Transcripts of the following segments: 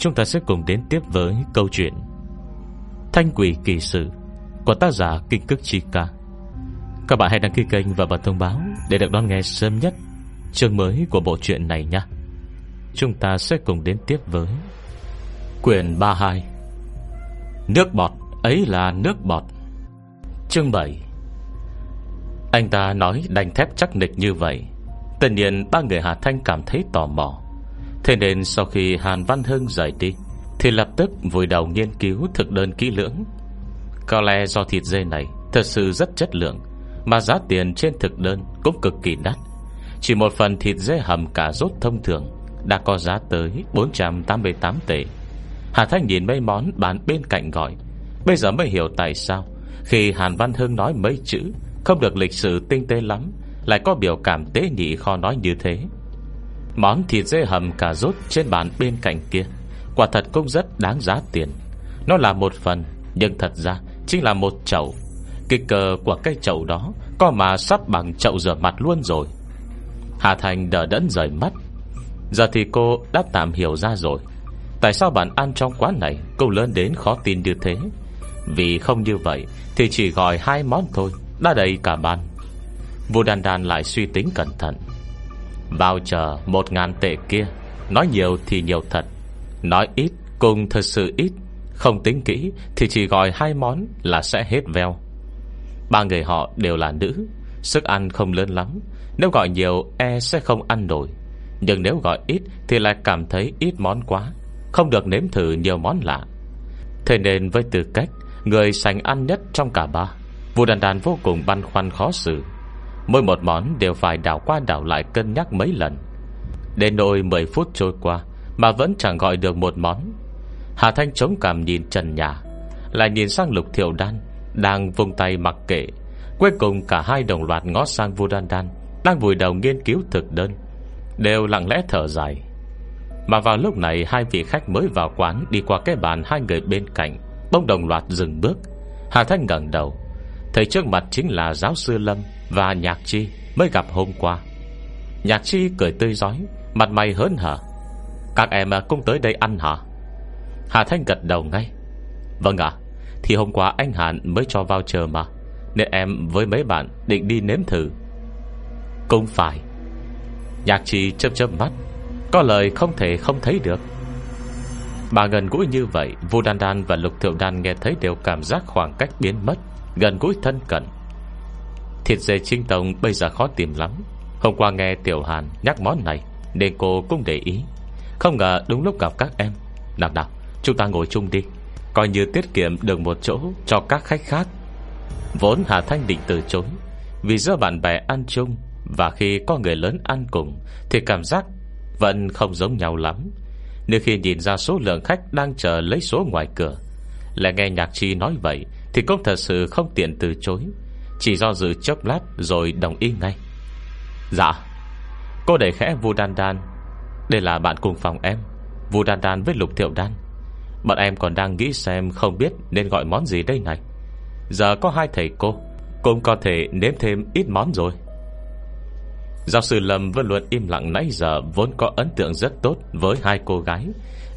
Chúng ta sẽ cùng đến tiếp với câu chuyện Thanh quỷ kỳ sự Của tác giả Kinh Cức Chi Ca. Các bạn hãy đăng ký kênh và bật thông báo Để được đón nghe sớm nhất Chương mới của bộ truyện này nhé. Chúng ta sẽ cùng đến tiếp với Quyển 32 Nước bọt, ấy là nước bọt. Chương 7 Anh ta nói đành thép chắc nịch như vậy. Tất nhiên ba người Hà Thanh cảm thấy tò mò. Thế nên sau khi Hàn Văn Hưng rời đi, Thì lập tức vùi đầu nghiên cứu thực đơn kỹ lưỡng. Có lẽ do thịt dê này Thật sự rất chất lượng, Mà giá tiền trên thực đơn cũng cực kỳ đắt. Chỉ một phần thịt dê hầm cả rốt thông thường Đã có giá tới 488 tệ. Hà Thanh nhìn mấy món bán bên cạnh gọi. Bây giờ mới hiểu tại sao Khi Hàn Văn Hưng nói mấy chữ Không được lịch sử tinh tế lắm, Lại có biểu cảm tế nhị kho nói như thế. Món thịt dê hầm cà rốt trên bàn bên cạnh kia. Quả thật cũng rất đáng giá tiền. Nó là một phần, Nhưng thật ra chính là một chậu. Kích cờ của cái chậu đó Có mà sắp bằng chậu rửa mặt luôn rồi. Hà Thành đỡ đẫn rời mắt. Giờ thì cô đã tạm hiểu ra rồi. Tại sao bạn ăn trong quán này? Cô lớn đến khó tin như thế. Vì không như vậy Thì chỉ gọi hai món thôi. Đã đầy cả bàn. Vua Đan Đan lại suy tính cẩn thận vào chờ một ngàn tệ kia. Nói nhiều thì nhiều thật. Nói ít cùng thật sự ít. Không tính kỹ thì chỉ gọi hai món Là sẽ hết veo. Ba người họ đều là nữ. Sức ăn không lớn lắm. Nếu gọi nhiều e sẽ không ăn nổi. Nhưng nếu gọi ít thì lại cảm thấy ít món quá. Không được nếm thử nhiều món lạ. Thế nên với tư cách Người sành ăn nhất trong cả ba Vua đàn đàn vô cùng băn khoăn khó xử. Mỗi một món đều phải đảo qua đảo lại cân nhắc mấy lần. Đến nỗi 10 phút trôi qua Mà vẫn chẳng gọi được một món. Hà Thanh chống cảm nhìn trần nhà, Lại nhìn sang lục thiểu đan, Đang vung tay mặc kệ. Cuối cùng cả hai đồng loạt ngó sang vua đan đan, Đang vùi đầu nghiên cứu thực đơn. Đều lặng lẽ thở dài. Mà vào lúc này, Hai vị khách mới vào quán Đi qua cái bàn hai người bên cạnh Bông đồng loạt dừng bước. Hà Thanh ngẩng đầu, Thấy trước mặt chính là giáo sư Lâm. Và Nhạc Chi mới gặp hôm qua. Nhạc Chi cười tươi giói Mặt mày hớn hở. Các em cũng tới đây ăn hả? Hà Thanh gật đầu ngay. Vâng ạ, Thì hôm qua anh Hàn mới cho vào chờ mà, Nên em với mấy bạn định đi nếm thử. Cũng phải. Nhạc Chi chớp chớp mắt, Có lời không thể không thấy được. Bà gần gũi như vậy, Vu Đan Đan và Lục Thiệu Đan nghe thấy đều cảm giác khoảng cách biến mất, Gần gũi thân cận. Thịt dê trinh tông bây giờ khó tìm lắm. Hôm qua nghe Tiểu Hàn nhắc món này, Nên cô cũng để ý. Không ngờ đúng lúc gặp các em. Nào nào, chúng ta ngồi chung đi. Coi như tiết kiệm được một chỗ cho các khách khác. Vốn Hà Thanh định từ chối. Vì giữa bạn bè ăn chung Và khi có người lớn ăn cùng, Thì cảm giác vẫn không giống nhau lắm. Nếu khi nhìn ra số lượng khách Đang chờ lấy số ngoài cửa, Lại nghe nhạc chi nói vậy, thì cũng thật sự không tiện từ chối. Chỉ do dự chốc lát rồi đồng ý ngay. Dạ. Cô đẩy khẽ Vu Đan Đan. Đây là bạn cùng phòng em, Vu Đan Đan với Lục Thiệu Đan. Bọn em còn đang nghĩ xem không biết Nên gọi món gì đây này. Giờ có hai thầy cô, Cũng có thể nếm thêm ít món rồi. Giáo sư Lâm vẫn luôn im lặng nãy giờ, Vốn có ấn tượng rất tốt Với hai cô gái,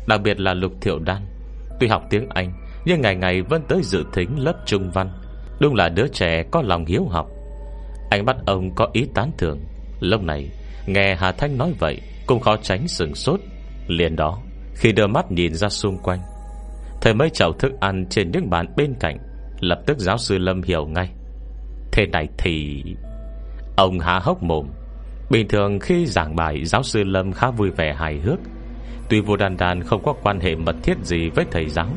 Đặc biệt là Lục Thiệu Đan. Tuy học tiếng Anh, nhưng ngày ngày vẫn tới dự thính lớp trung văn. Đúng là đứa trẻ có lòng hiếu học. Anh bắt ông có ý tán thưởng. Lúc này, Nghe Hà Thanh nói vậy, Cũng khó tránh sừng sốt. Liền đó, Khi đưa mắt nhìn ra xung quanh, Thấy mấy chậu thức ăn trên những bàn bên cạnh, Lập tức giáo sư Lâm hiểu ngay. Thế này thì, Ông há hốc mồm. Bình thường khi giảng bài, Giáo sư Lâm khá vui vẻ hài hước. Tuy vô đàn đàn không có quan hệ mật thiết gì với thầy giáo,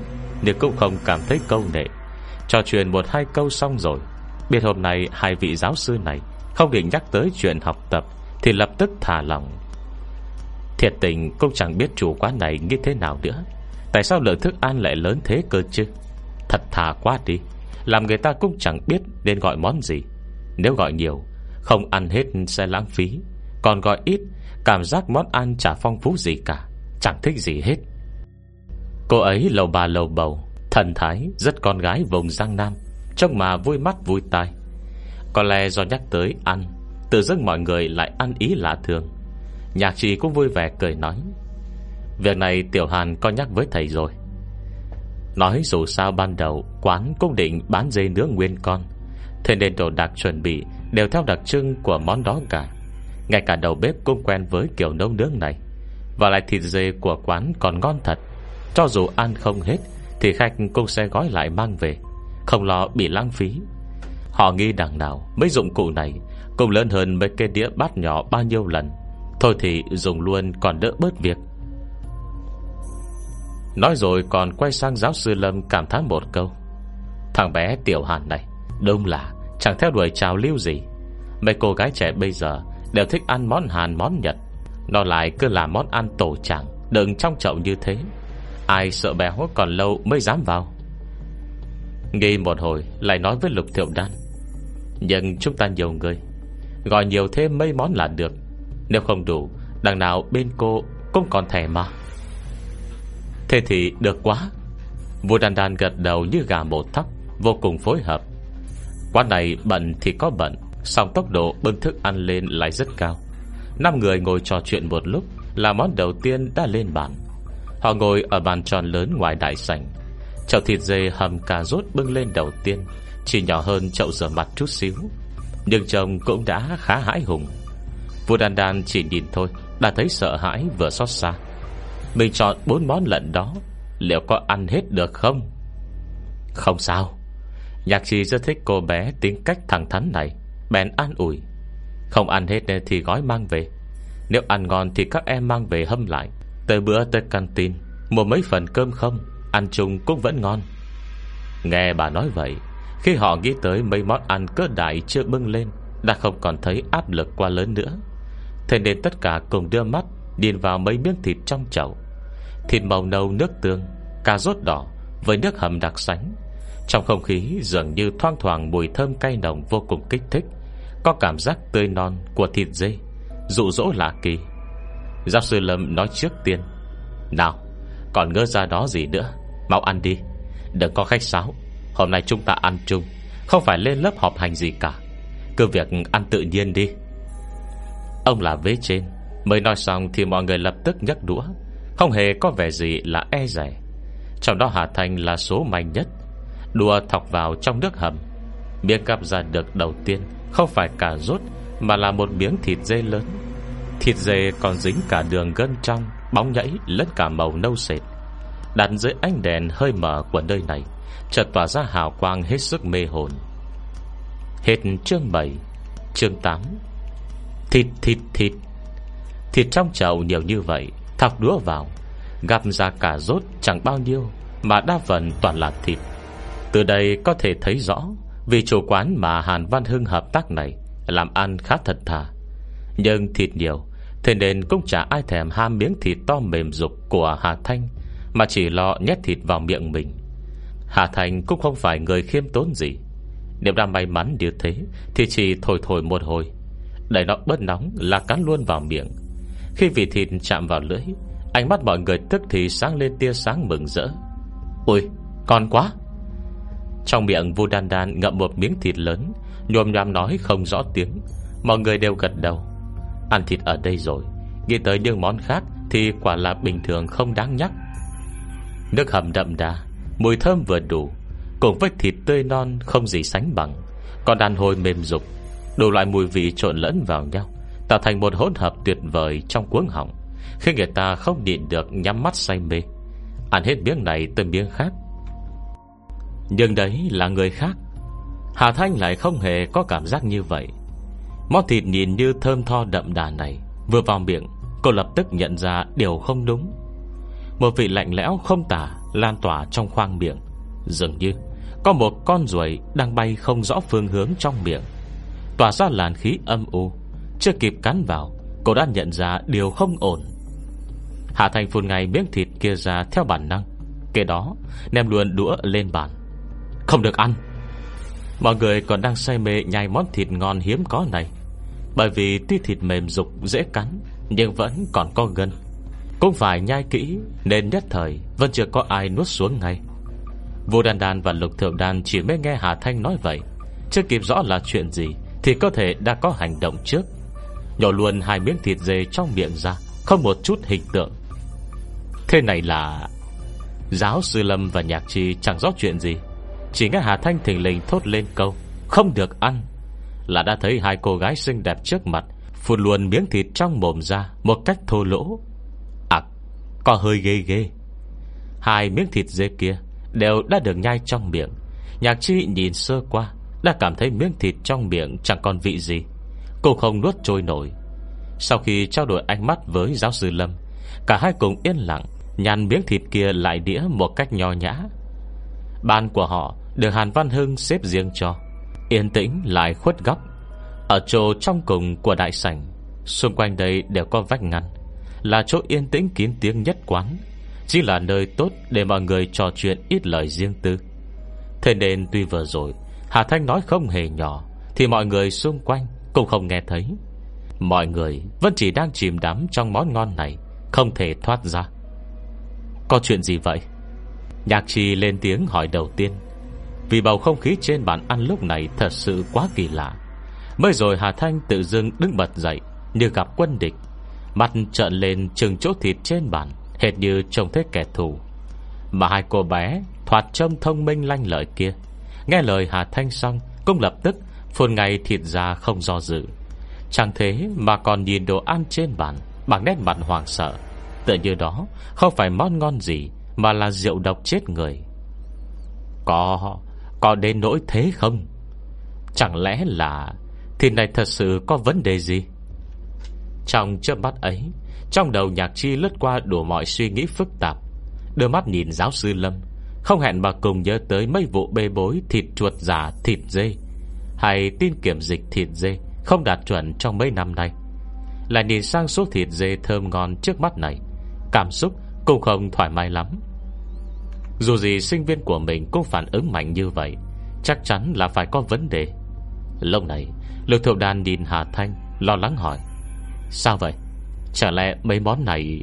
nhưng cũng không cảm thấy câu nệ cho chuyện một hai câu xong rồi. Biết hôm nay hai vị giáo sư này Không định nhắc tới chuyện học tập, Thì lập tức thả lòng Thiệt tình, cũng chẳng biết chủ quán này Như thế nào nữa. Tại sao lượng thức ăn lại lớn thế cơ chứ? Thật thà quá đi. Làm người ta cũng chẳng biết nên gọi món gì. Nếu gọi nhiều, Không ăn hết sẽ lãng phí. Còn gọi ít, Cảm giác món ăn chả phong phú gì cả. Chẳng thích gì hết. Cô ấy lầu bà lầu bầu Thần thái rất con gái vùng Giang Nam, Trông mà vui mắt vui tai. Có lẽ do nhắc tới ăn, Tự dưng mọi người lại ăn ý lạ thường. Nhạc trì cũng vui vẻ cười nói, Việc này Tiểu Hàn có nhắc với thầy rồi. Nói dù sao ban đầu Quán cũng định bán dây nướng nguyên con, Thế nên đồ đạc chuẩn bị Đều theo đặc trưng của món đó cả. Ngay cả đầu bếp cũng quen với kiểu nấu nướng này, Và lại thịt dê của quán còn ngon thật, Cho dù ăn không hết thì khách cũng sẽ gói lại mang về, Không lo bị lãng phí. Họ nghi đằng nào mấy dụng cụ này Cũng lớn hơn mấy cái đĩa bát nhỏ bao nhiêu lần. Thôi thì dùng luôn còn đỡ bớt việc. Nói rồi còn quay sang giáo sư Lâm cảm thán một câu. Thằng bé tiểu hàn này đông là chẳng theo đuổi trào lưu gì. Mấy cô gái trẻ bây giờ Đều thích ăn món Hàn món Nhật. Nó lại cứ làm món ăn tổ chẳng Đừng trong chậu như thế. Ai sợ bé hốt còn lâu mới dám vào? Nghi một hồi, Lại nói với Lục Thiệu Đan. Nhưng chúng ta nhiều người, Gọi nhiều thêm mấy món là được. Nếu không đủ, Đằng nào bên cô cũng còn thẻ mà. Thế thì được quá. Vua đàn đàn gật đầu như gà một thóc, Vô cùng phối hợp. Quán này bận thì có bận Xong tốc độ bưng thức ăn lên lại rất cao. Năm người ngồi trò chuyện một lúc Là món đầu tiên đã lên bàn. Họ ngồi ở bàn tròn lớn ngoài đại sảnh. Chậu thịt dê hầm cà rốt bưng lên đầu tiên, Chỉ nhỏ hơn chậu rửa mặt chút xíu. Nhưng chồng cũng đã khá hãi hùng. Vua đàn đàn chỉ nhìn thôi, Đã thấy sợ hãi vừa xót xa. Mình chọn bốn món lận đó, Liệu có ăn hết được không? Không sao. Nhạc trì rất thích cô bé tính cách thẳng thắn này, Bèn an ủi. Không ăn hết thì gói mang về. Nếu ăn ngon thì các em mang về hâm lại. Tới bữa tới canteen, Mua mấy phần cơm không? Ăn chung cũng vẫn ngon. Nghe bà nói vậy, Khi họ nghĩ tới mấy món ăn cỡ đại chưa bưng lên, Đã không còn thấy áp lực quá lớn nữa. Thế nên tất cả cùng đưa mắt Điền vào mấy miếng thịt trong chậu. Thịt màu nâu nước tương, Cà rốt đỏ với nước hầm đặc sánh. Trong không khí dường như thoang thoảng Mùi thơm cay nồng vô cùng kích thích, Có cảm giác tươi non của thịt dê, Dụ dỗ lạ kỳ. Giáo sư Lâm nói trước tiên. Nào, còn ngơ ra đó gì nữa? Mau ăn đi. Đừng có khách sáo. Hôm nay chúng ta ăn chung. Không phải lên lớp họp hành gì cả. Cứ việc ăn tự nhiên đi. Ông là vế trên. Mới nói xong thì mọi người lập tức nhấc đũa. Không hề có vẻ gì là e rẻ Trong đó Hà Thành là số mạnh nhất. Đùa thọc vào trong nước hầm. Miếng gặp ra được đầu tiên. Không phải cả rốt, Mà là một miếng thịt dê lớn. Thịt dê còn dính cả đường gân trong, Bóng nhảy lẫn cả màu nâu sệt Đặt dưới ánh đèn hơi mở của nơi này, Chợt tỏa ra hào quang hết sức mê hồn. Hết chương 7 Chương 8 Thịt thịt thịt. Thịt trong chậu nhiều như vậy, Thọc đũa vào, Gặp ra cả rốt chẳng bao nhiêu, Mà đa phần toàn là thịt. Từ đây có thể thấy rõ, Vì chủ quán mà Hàn Văn Hưng hợp tác này, Làm ăn khá thật thà. Nhưng thịt nhiều Thế nên cũng chả ai thèm ham miếng thịt to mềm dục của Hà Thanh, Mà chỉ lo nhét thịt vào miệng mình. Hà Thanh cũng không phải người khiêm tốn gì. Nếu đã may mắn như thế, Thì chỉ thổi thổi một hồi. Để nó bớt nóng là cắn luôn vào miệng. Khi vị thịt chạm vào lưỡi, Ánh mắt mọi người tức thì sáng lên tia sáng mừng rỡ. Ôi, con quá! Trong miệng Vu Đan Đan ngậm một miếng thịt lớn Nhồm nhòm nói không rõ tiếng. Mọi người đều gật đầu. Ăn thịt ở đây rồi. Nghĩ tới những món khác Thì quả là bình thường không đáng nhắc. Nước hầm đậm đà Mùi thơm vừa đủ Cùng với thịt tươi non không gì sánh bằng Còn đàn hồi mềm dục, Đủ loại mùi vị trộn lẫn vào nhau Tạo thành một hỗn hợp tuyệt vời trong cuống họng Khi người ta không nhịn được Nhắm mắt say mê. Ăn hết miếng này tới miếng khác. Nhưng đấy là người khác. Hà Thanh lại không hề có cảm giác như vậy. Món thịt nhìn như thơm tho đậm đà này. Vừa vào miệng, Cô lập tức nhận ra điều không đúng. Một vị lạnh lẽo không tả, Lan tỏa trong khoang miệng. Dường như, có một con ruồi Đang bay không rõ phương hướng trong miệng. Tỏa ra làn khí âm u. Chưa kịp cắn vào, Cô đã nhận ra điều không ổn. Hạ Thành phun ngay miếng thịt kia ra Theo bản năng. Kế đó, ném luôn đũa lên bàn. Không được ăn. Mọi người còn đang say mê nhai món thịt ngon hiếm có này. Bởi vì tuy thịt mềm dục dễ cắn, Nhưng vẫn còn có gân. Cũng phải nhai kỹ, Nên nhất thời vẫn chưa có ai nuốt xuống ngay. Vô đàn đàn và lục thượng đàn Chỉ mới nghe Hà Thanh nói vậy. Chưa kịp rõ là chuyện gì, Thì có thể đã có hành động trước. Nhổ luôn hai miếng thịt dê trong miệng ra, Không một chút hình tượng. Thế này là Giáo sư Lâm và Nhạc trì chẳng rõ chuyện gì. Chỉ nghe Hà Thanh thình lình thốt lên câu, Không được ăn. Là đã thấy hai cô gái xinh đẹp trước mặt, phun luôn miếng thịt trong mồm ra Một cách thô lỗ. À có hơi ghê ghê. Hai miếng thịt dê kia Đều đã được nhai trong miệng. Nhạc chi nhìn sơ qua, Đã cảm thấy miếng thịt trong miệng chẳng còn vị gì. Cô không nuốt trôi nổi. Sau khi trao đổi ánh mắt với giáo sư Lâm, Cả hai cùng yên lặng Nhàn miếng thịt kia lại đĩa một cách nho nhã. Bàn của họ Được Hàn Văn Hưng xếp riêng cho. Yên tĩnh lại khuất góc. Ở chỗ trong cùng của đại sảnh, Xung quanh đây đều có vách ngăn, Là chỗ yên tĩnh kín tiếng nhất quán, Chỉ là nơi tốt để mọi người trò chuyện ít lời riêng tư. Thế nên tuy vừa rồi, Hà Thanh nói không hề nhỏ, Thì mọi người xung quanh cũng không nghe thấy. Mọi người vẫn chỉ đang chìm đắm Trong món ngon này, Không thể thoát ra. Có chuyện gì vậy? Nhạc trì lên tiếng hỏi đầu tiên. Vì bầu không khí trên bàn ăn lúc này Thật sự quá kỳ lạ. Mới rồi Hà Thanh tự dưng đứng bật dậy, Như gặp quân địch. Mặt trợn lên chừng chỗ thịt trên bàn, Hệt như trông thấy kẻ thù. Mà hai cô bé Thoạt trông thông minh lanh lợi kia. Nghe lời Hà Thanh xong, Cũng lập tức phun ngay thịt ra không do dự. Chẳng thế mà còn nhìn đồ ăn trên bàn, Bằng nét mặt hoàng sợ. Tự như đó không phải món ngon gì, Mà là rượu độc chết người. Có có đến nỗi thế không? Chẳng lẽ là thì này thật sự có vấn đề gì? Trong chớp mắt ấy, Trong đầu nhạc chi lướt qua đủ mọi suy nghĩ phức tạp. Đưa mắt nhìn giáo sư Lâm, Không hẹn mà cùng nhớ tới mấy vụ bê bối Thịt chuột giả thịt dê, Hay tin kiểm dịch thịt dê Không đạt chuẩn trong mấy năm nay. Lại nhìn sang số thịt dê thơm ngon trước mắt này, Cảm xúc cũng không thoải mái lắm. Dù gì sinh viên của mình Cũng phản ứng mạnh như vậy, Chắc chắn là phải có vấn đề. Lúc này, Lực thượng đàn nhìn Hà Thanh, Lo lắng hỏi, Sao vậy? Chả lẽ mấy món này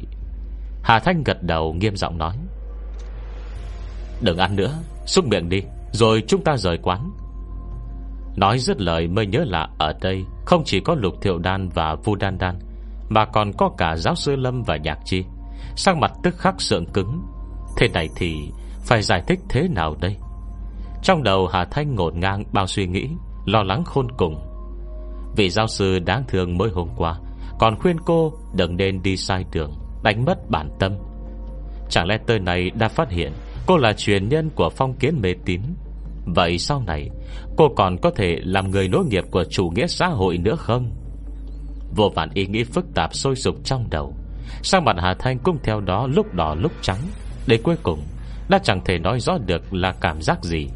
Hà Thanh gật đầu nghiêm giọng nói, Đừng ăn nữa, Xúc miệng đi, Rồi chúng ta rời quán. Nói dứt lời mới nhớ là ở đây Không chỉ có Lục Thiệu Đan và Vu Đan Đan, Mà còn có cả giáo sư Lâm và Nhạc Chi. Sang mặt tức khắc sượng cứng. Thế này thì phải giải thích thế nào đây? Trong đầu Hà Thanh ngổn ngang bao suy nghĩ, Lo lắng khôn cùng. Vị giáo sư đáng thương mới hôm qua Còn khuyên cô đừng nên đi sai đường, Đánh mất bản tâm. Chẳng lẽ tới này đã phát hiện Cô là truyền nhân của phong kiến mê tín? Vậy sau này, Cô còn có thể làm người nối nghiệp Của chủ nghĩa xã hội nữa không? Vô vàn ý nghĩ phức tạp sôi sục trong đầu. Sang mặt Hà Thanh cũng theo đó lúc đỏ lúc trắng. Để cuối cùng đã chẳng thể nói rõ được là cảm giác gì.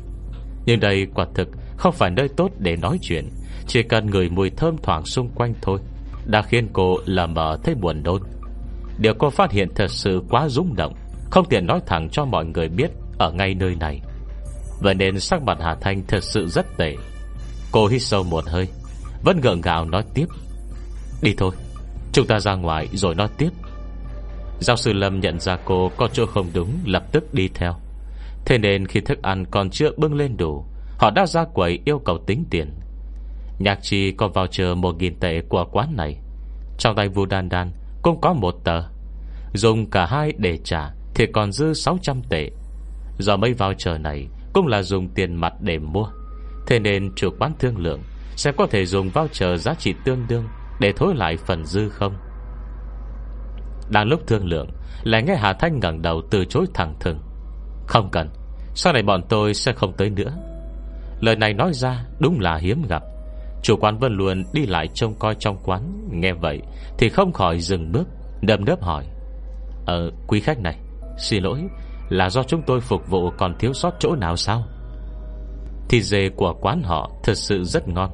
Nhưng đây quả thực Không phải nơi tốt để nói chuyện. Chỉ cần người mùi thơm thoảng xung quanh thôi, Đã khiến cô lờ mờ thấy buồn đôn Điều cô phát hiện thật sự quá rung động, Không tiện nói thẳng cho mọi người biết Ở ngay nơi này. Vậy nên sắc mặt Hà Thanh thật sự rất tệ. Cô hít sâu một hơi, Vẫn gượng gạo nói tiếp. Đi thôi, Chúng ta ra ngoài rồi nói tiếp. Giáo sư Lâm nhận ra cô có chỗ không đúng, Lập tức đi theo. Thế nên khi thức ăn còn chưa bưng lên đủ, Họ đã ra quầy yêu cầu tính tiền. Nhạc chi có vào chờ Một nghìn tệ của quán này. Trong tay Vu Đan Đan cũng có một tờ. Dùng cả hai để trả Thì còn dư 600 tệ. Do mấy vào chờ này Cũng là dùng tiền mặt để mua. Thế nên chủ quán thương lượng Sẽ có thể dùng voucher giá trị tương đương Để thối lại phần dư không. Đang lúc thương lượng, Lại nghe Hà Thanh ngẩng đầu từ chối thẳng thừng. Không cần, Sau này bọn tôi sẽ không tới nữa. Lời này nói ra đúng là hiếm gặp. Chủ quán vẫn luôn đi lại trông coi trong quán, Nghe vậy Thì không khỏi dừng bước Đâm đớp hỏi. Ờ quý khách này, Xin lỗi, Là do chúng tôi phục vụ còn thiếu sót chỗ nào sao? Thịt dê của quán họ Thật sự rất ngon.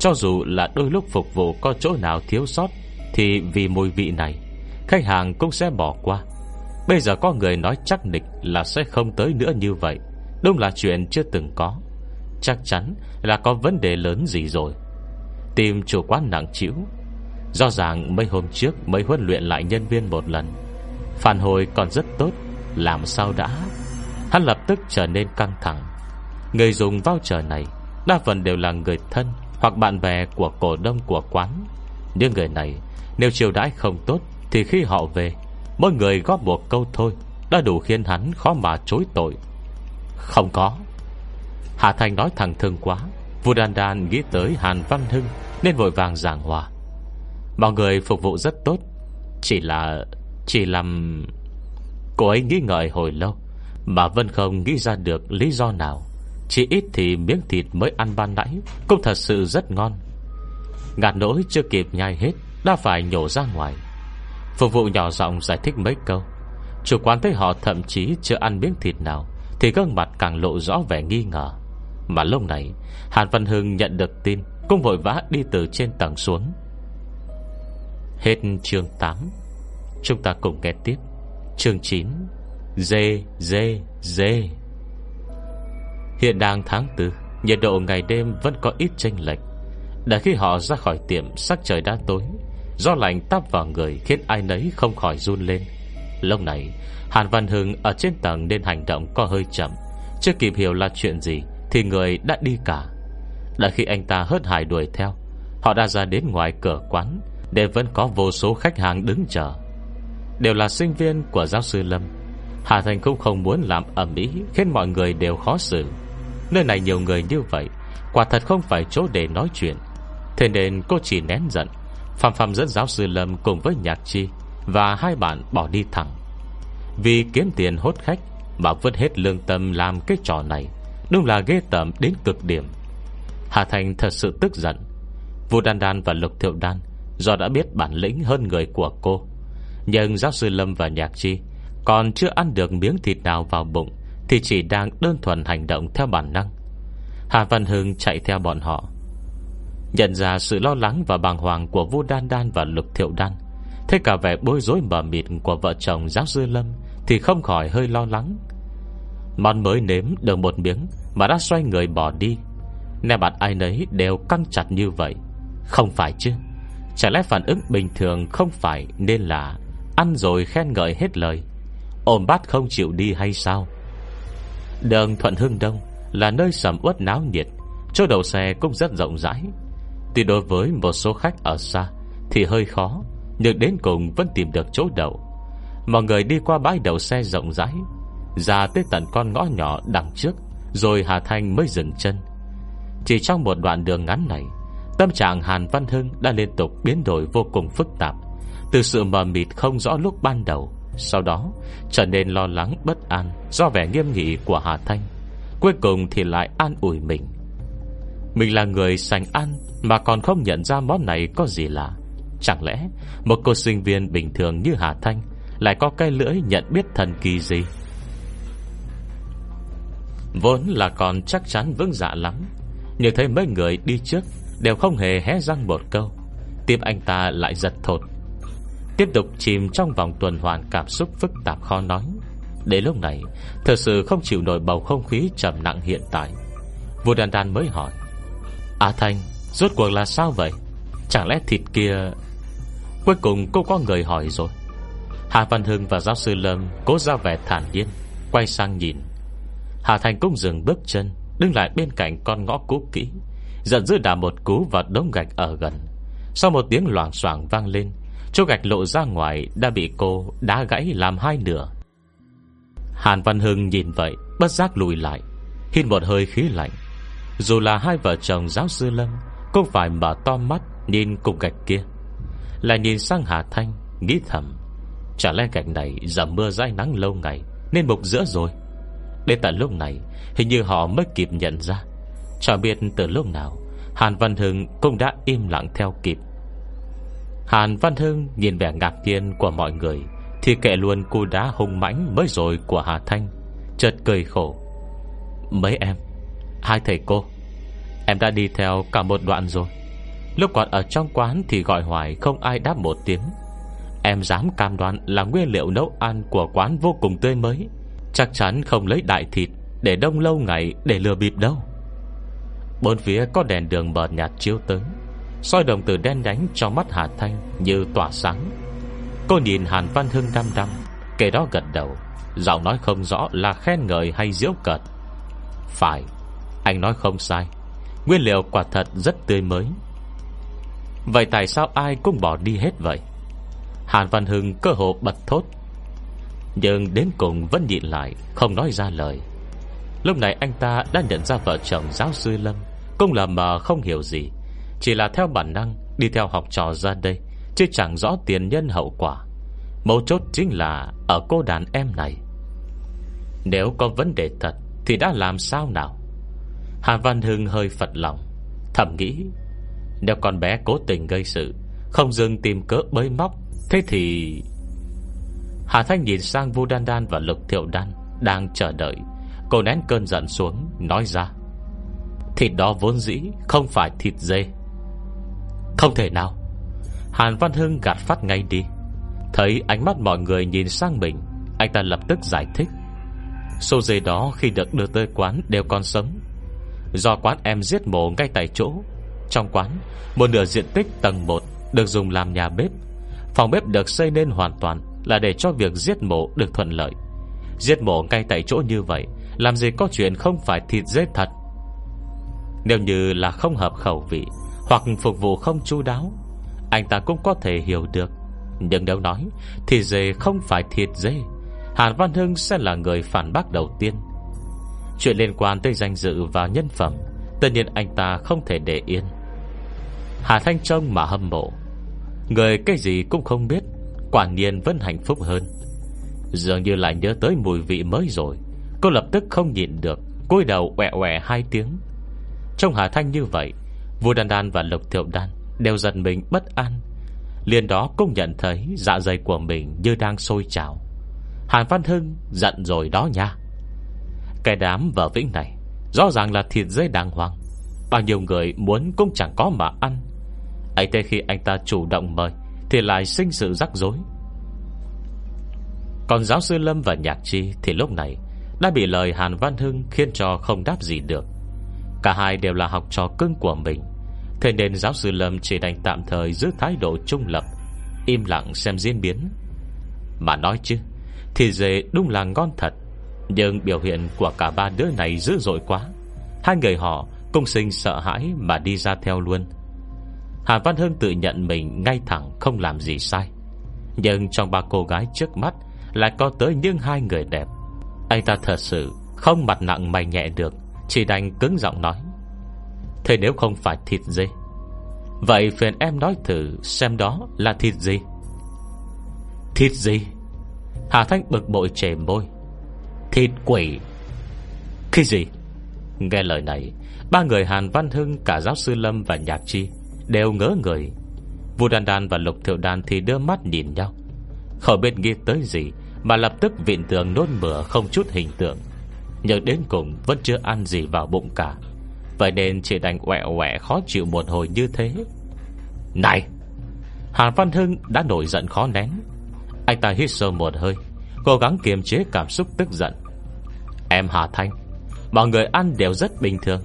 Cho dù là đôi lúc phục vụ có chỗ nào thiếu sót, Thì vì mùi vị này Khách hàng cũng sẽ bỏ qua. Bây giờ có người nói chắc nịch Là sẽ không tới nữa như vậy. Đúng là chuyện chưa từng có. Chắc chắn là có vấn đề lớn gì rồi. Tìm chủ quán nặng chịu Do ràng mấy hôm trước Mới huấn luyện lại nhân viên một lần. Phản hồi còn rất tốt. Làm sao đã? Hắn lập tức trở nên căng thẳng. Người dùng voucher này Đa phần đều là người thân Hoặc bạn bè của cổ đông của quán. Những người này, Nếu chiều đãi không tốt thì khi họ về, Mỗi người góp một câu thôi, Đã đủ khiến hắn khó mà chối tội. Không có. Hà Thanh nói thẳng thương quá, Vua Đan Đan nghĩ tới Hàn Văn Hưng Nên vội vàng giảng hòa. Mọi người phục vụ rất tốt, Chỉ là, Chỉ làm Cô ấy nghĩ ngợi hồi lâu Mà Vân không nghĩ ra được lý do nào. Chỉ ít thì miếng thịt mới ăn ban nãy Cũng thật sự rất ngon. Ngạt nỗi chưa kịp nhai hết, Đã phải nhổ ra ngoài. Phục vụ nhỏ giọng giải thích mấy câu. Chủ quán thấy họ thậm chí chưa ăn miếng thịt nào Thì gương mặt càng lộ rõ vẻ nghi ngờ. Mà lúc này Hàn Văn Hưng nhận được tin Cũng vội vã đi từ trên tầng xuống. Hết chương 8 Chúng ta cùng nghe tiếp. Chương 9 Dê, dê, dê Hiện đang tháng 4 Nhiệt độ ngày đêm vẫn có ít chênh lệch. Đã khi họ ra khỏi tiệm Sắc trời đã tối Do lạnh tắp vào người Khiến ai nấy không khỏi run lên. Lúc này, Hàn Văn Hưng ở trên tầng Nên hành động có hơi chậm. Chưa kịp hiểu là chuyện gì Thì người đã đi cả. Đã khi anh ta hớt hải đuổi theo, Họ đã ra đến ngoài cửa quán Để vẫn có vô số khách hàng đứng chờ. Đều là sinh viên của giáo sư Lâm. Hà Thành cũng không muốn làm ẩm ý Khiến mọi người đều khó xử. Nơi này nhiều người như vậy, Quả thật không phải chỗ để nói chuyện. Thế nên cô chỉ nén giận Phạm Phạm dẫn giáo sư Lâm cùng với Nhạc Chi Và hai bạn bỏ đi thẳng. Vì kiếm tiền hốt khách Mà vứt hết lương tâm làm cái trò này, Đúng là ghê tởm đến cực điểm. Hà Thành thật sự tức giận. Vũ Đan Đan và Lục Thiệu Đan Do đã biết bản lĩnh hơn người của cô, Nhưng giáo sư Lâm và Nhạc Chi Còn chưa ăn được miếng thịt nào vào bụng Thì chỉ đang đơn thuần hành động theo bản năng. Hà Văn Hưng chạy theo bọn họ. Nhận ra sự lo lắng và bàng hoàng Của Vu Đan Đan và Lục Thiệu Đan. Thế cả vẻ bối rối mờ mịt Của vợ chồng giáo sư Lâm Thì không khỏi hơi lo lắng. Món mới nếm được một miếng Mà đã xoay người bỏ đi. Nè bạn ai nấy đều căng chặt như vậy. Không phải chứ, Chả lẽ phản ứng bình thường không phải Nên là ăn rồi khen ngợi hết lời, Ôm bát không chịu đi hay sao? Đường Thuận Hưng Đông Là nơi sầm uất náo nhiệt, Chỗ đầu xe cũng rất rộng rãi. Tuy đối với một số khách ở xa Thì hơi khó, Nhưng đến cùng vẫn tìm được chỗ đậu. Mọi người đi qua bãi đậu xe rộng rãi, Ra tới tận con ngõ nhỏ đằng trước, Rồi Hà Thanh mới dừng chân. Chỉ trong một đoạn đường ngắn này, Tâm trạng Hàn Văn Hưng đã liên tục biến đổi vô cùng phức tạp, Từ sự mờ mịt không rõ lúc ban đầu, Sau đó trở nên lo lắng bất an Do vẻ nghiêm nghị của Hà Thanh, Cuối cùng thì lại an ủi mình. Mình là người sành ăn Mà còn không nhận ra món này có gì lạ. Chẳng lẽ Một cô sinh viên bình thường như Hà Thanh Lại có cái lưỡi nhận biết thần kỳ gì? Vốn là còn chắc chắn vững dạ lắm, Nhưng thấy mấy người đi trước Đều không hề hé răng một câu. Tim anh ta lại giật thột. Tiếp tục chìm trong vòng tuần hoàn Cảm xúc phức tạp khó nói. Đến lúc này, Thật sự không chịu nổi bầu không khí trầm nặng hiện tại. Vua đàn đàn mới hỏi À Thanh, Rốt cuộc là sao vậy? Chẳng lẽ thịt kia Cuối cùng cô có người hỏi rồi. Hà Văn Hưng và giáo sư Lâm Cố ra vẻ thản nhiên, Quay sang nhìn. Hà Thành cũng dừng bước chân, Đứng lại bên cạnh con ngõ cũ kỹ, Giận dữ đà một cú vào đống gạch ở gần. Sau một tiếng loảng xoảng vang lên, Chỗ gạch lộ ra ngoài Đã bị cô đá gãy làm hai nửa. Hàn Văn Hưng nhìn vậy, Bất giác lùi lại, Hít một hơi khí lạnh. Dù là hai vợ chồng giáo sư Lâm, Cũng phải mở to mắt Nhìn cục gạch kia. Lại nhìn sang Hà Thanh, Nghĩ thầm, Chả lẽ gạch này dầm mưa dãi nắng lâu ngày Nên mục giữa rồi? Đến tận lúc này, Hình như họ mới kịp nhận ra. Chẳng biết từ lúc nào, Hàn Văn Hưng cũng đã im lặng theo kịp. Hàn Văn Hưng nhìn vẻ ngạc nhiên của mọi người, Thì kệ luôn cú đá hung mãnh mới rồi của Hà Thanh, Chợt cười khổ, Mấy em Hai thầy cô, Em đã đi theo cả một đoạn rồi. Lúc còn ở trong quán thì gọi hoài Không ai đáp một tiếng. Em dám cam đoan là nguyên liệu nấu ăn Của quán vô cùng tươi mới. Chắc chắn không lấy đại thịt Để đông lâu ngày để lừa bịp đâu. Bốn phía có đèn đường mờ nhạt chiếu tới, soi đồng từ đen đánh trong mắt Hà Thanh Như tỏa sáng. Cô nhìn Hàn Văn Hưng đăm đăm Kể đó gật đầu, Giọng nói không rõ là khen ngợi hay diễu cợt. Phải anh nói không sai. Nguyên liệu quả thật rất tươi mới. Vậy tại sao ai cũng bỏ đi hết vậy? Hàn Văn Hưng cơ hồ bật thốt. Nhưng đến cùng vẫn nhịn lại, Không nói ra lời. Lúc này anh ta đã nhận ra vợ chồng giáo sư Lâm Cũng là mờ không hiểu gì. Chỉ là theo bản năng, Đi theo học trò ra đây, Chứ chẳng rõ tiền nhân hậu quả. Mấu chốt chính là Ở cô đàn em này. Nếu có vấn đề thật Thì đã làm sao nào? Hà Văn Hưng hơi phật lòng, Thầm nghĩ, Nếu con bé cố tình gây sự, Không dừng tìm cớ bới móc, Thế thì Hà Thanh nhìn sang Vu Đan Đan và Lục Thiệu Đan Đang chờ đợi. Cô nén cơn giận xuống, Nói ra, Thịt đó vốn dĩ không phải thịt dê. Không thể nào. Hàn Văn Hưng gạt phát ngay đi. Thấy ánh mắt mọi người nhìn sang mình, Anh ta lập tức giải thích, Số dê đó khi được đưa tới quán đều còn sống Do quán em giết mổ ngay tại chỗ. Trong quán, Một nửa diện tích tầng 1 Được dùng làm nhà bếp. Phòng bếp được xây nên hoàn toàn Là để cho việc giết mổ được thuận lợi. Giết mổ ngay tại chỗ như vậy, Làm gì có chuyện không phải thịt dê thật. Nếu như là không hợp khẩu vị Hoặc phục vụ không chu đáo, Anh ta cũng có thể hiểu được. Nhưng nếu nói Thịt dê không phải thịt dê, Hàn Văn Hưng sẽ là người phản bác đầu tiên. Chuyện liên quan tới danh dự và nhân phẩm, Tất nhiên anh ta không thể để yên. Hà Thanh Trông mà hâm mộ. Người cái gì cũng không biết, Quả nhiên vẫn hạnh phúc hơn. Dường như lại nhớ tới mùi vị mới rồi, Cô lập tức không nhịn được, cúi đầu quẹ quẹ hai tiếng. Trong Hà Thanh như vậy Vua Đan Đan và Lục Thiệu Đan Đều dần mình bất an. Liền đó cũng nhận thấy dạ dày của mình Như đang sôi trào. Hàn Văn Hưng giận rồi đó nha cái đám vợ vĩnh này, Rõ ràng là thịt dây đàng hoàng. Bao nhiêu người muốn cũng chẳng có mà ăn. Ấy thế khi anh ta chủ động mời, Thì lại sinh sự rắc rối. Còn giáo sư Lâm và Nhạc Chi Thì lúc này Đã bị lời Hàn Văn Hưng Khiến cho không đáp gì được. Cả hai đều là học trò cưng của mình, Thế nên giáo sư Lâm chỉ đành tạm thời Giữ thái độ trung lập, Im lặng xem diễn biến. Mà nói chứ Thì dề đúng là ngon thật nhưng biểu hiện của cả ba đứa này dữ dội quá. Hai người họ Cung sinh sợ hãi mà đi ra theo luôn. Hà Văn Hưng tự nhận mình Ngay thẳng không làm gì sai. Nhưng trong ba cô gái trước mắt Lại có tới những hai người đẹp. Anh ta thật sự Không mặt nặng mày nhẹ được, Chỉ đành cứng giọng nói. Thế nếu không phải thịt dê? Vậy phiền em nói thử Xem đó là thịt gì? Thịt gì? Hà Thanh bực bội chề môi. Thịt quỷ. Cái gì? Nghe lời này, Ba người Hàn Văn Hưng, Cả giáo sư Lâm và Nhạc Chi Đều ngỡ người. Vu Đan Đan và Lục Thiệu Đan Thì đưa mắt nhìn nhau. Khỏi biết nghĩ tới gì Mà lập tức viện tường nôn mửa không chút hình tượng. Nhưng đến cùng Vẫn chưa ăn gì vào bụng cả. Vậy nên chỉ đành quẹ quẹ khó chịu một hồi như thế. Này! Hàn Văn Hưng đã nổi giận khó nén. Anh ta hít sâu một hơi. Cố gắng kiềm chế cảm xúc tức giận. Em Hà Thanh Mọi người ăn đều rất bình thường.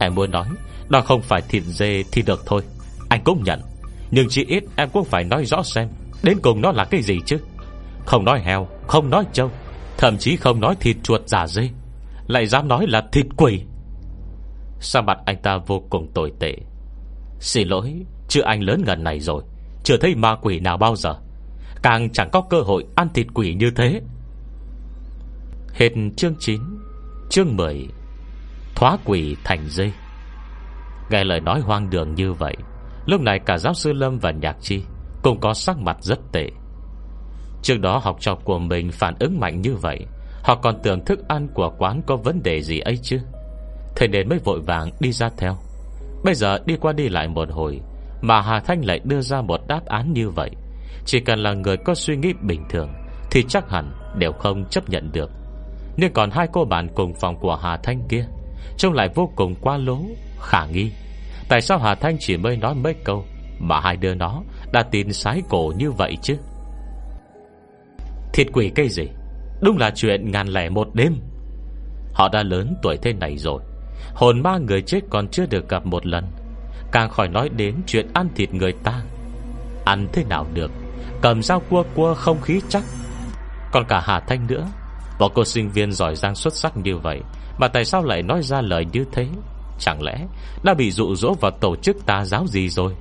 Em muốn nói Đó không phải thịt dê thì được thôi. Anh cũng nhận Nhưng chỉ ít em cũng phải nói rõ xem Đến cùng nó là cái gì chứ? Không nói heo, không nói trâu Thậm chí không nói thịt chuột giả dê Lại dám nói là thịt quỷ. Sao mặt anh ta vô cùng tồi tệ. Xin lỗi Chứ anh lớn ngần này rồi Chưa thấy ma quỷ nào bao giờ. Càng chẳng có cơ hội ăn thịt quỷ như thế. Hết chương 9 Chương 10 Thoá quỷ thành dây Nghe lời nói hoang đường như vậy, Lúc này cả giáo sư Lâm và Nhạc Chi Cũng có sắc mặt rất tệ. Trước đó học trò của mình phản ứng mạnh như vậy, Họ còn tưởng thức ăn của quán có vấn đề gì ấy chứ. Thế nên mới vội vàng đi ra theo. Bây giờ đi qua đi lại một hồi, Mà Hà Thanh lại đưa ra một đáp án như vậy chỉ cần là người có suy nghĩ bình thường, Thì chắc hẳn đều không chấp nhận được. Nhưng còn hai cô bạn cùng phòng của Hà Thanh kia, Trông lại vô cùng qua lố, Khả nghi. Tại sao Hà Thanh chỉ mới nói mấy câu Mà hai đứa nó đã tin sái cổ như vậy chứ? Thiệt quỷ cây gì? Đúng là chuyện ngàn lẻ một đêm. Họ đã lớn tuổi thế này rồi, Hồn ma người chết còn chưa được gặp một lần. Càng khỏi nói đến chuyện ăn thịt người ta, Ăn thế nào được? Cầm dao cua cua không khí chắc. Còn cả Hà Thanh nữa. Một cô sinh viên giỏi giang xuất sắc như vậy, Mà tại sao lại nói ra lời như thế? Chẳng lẽ Đã bị dụ dỗ vào tổ chức tà giáo gì rồi?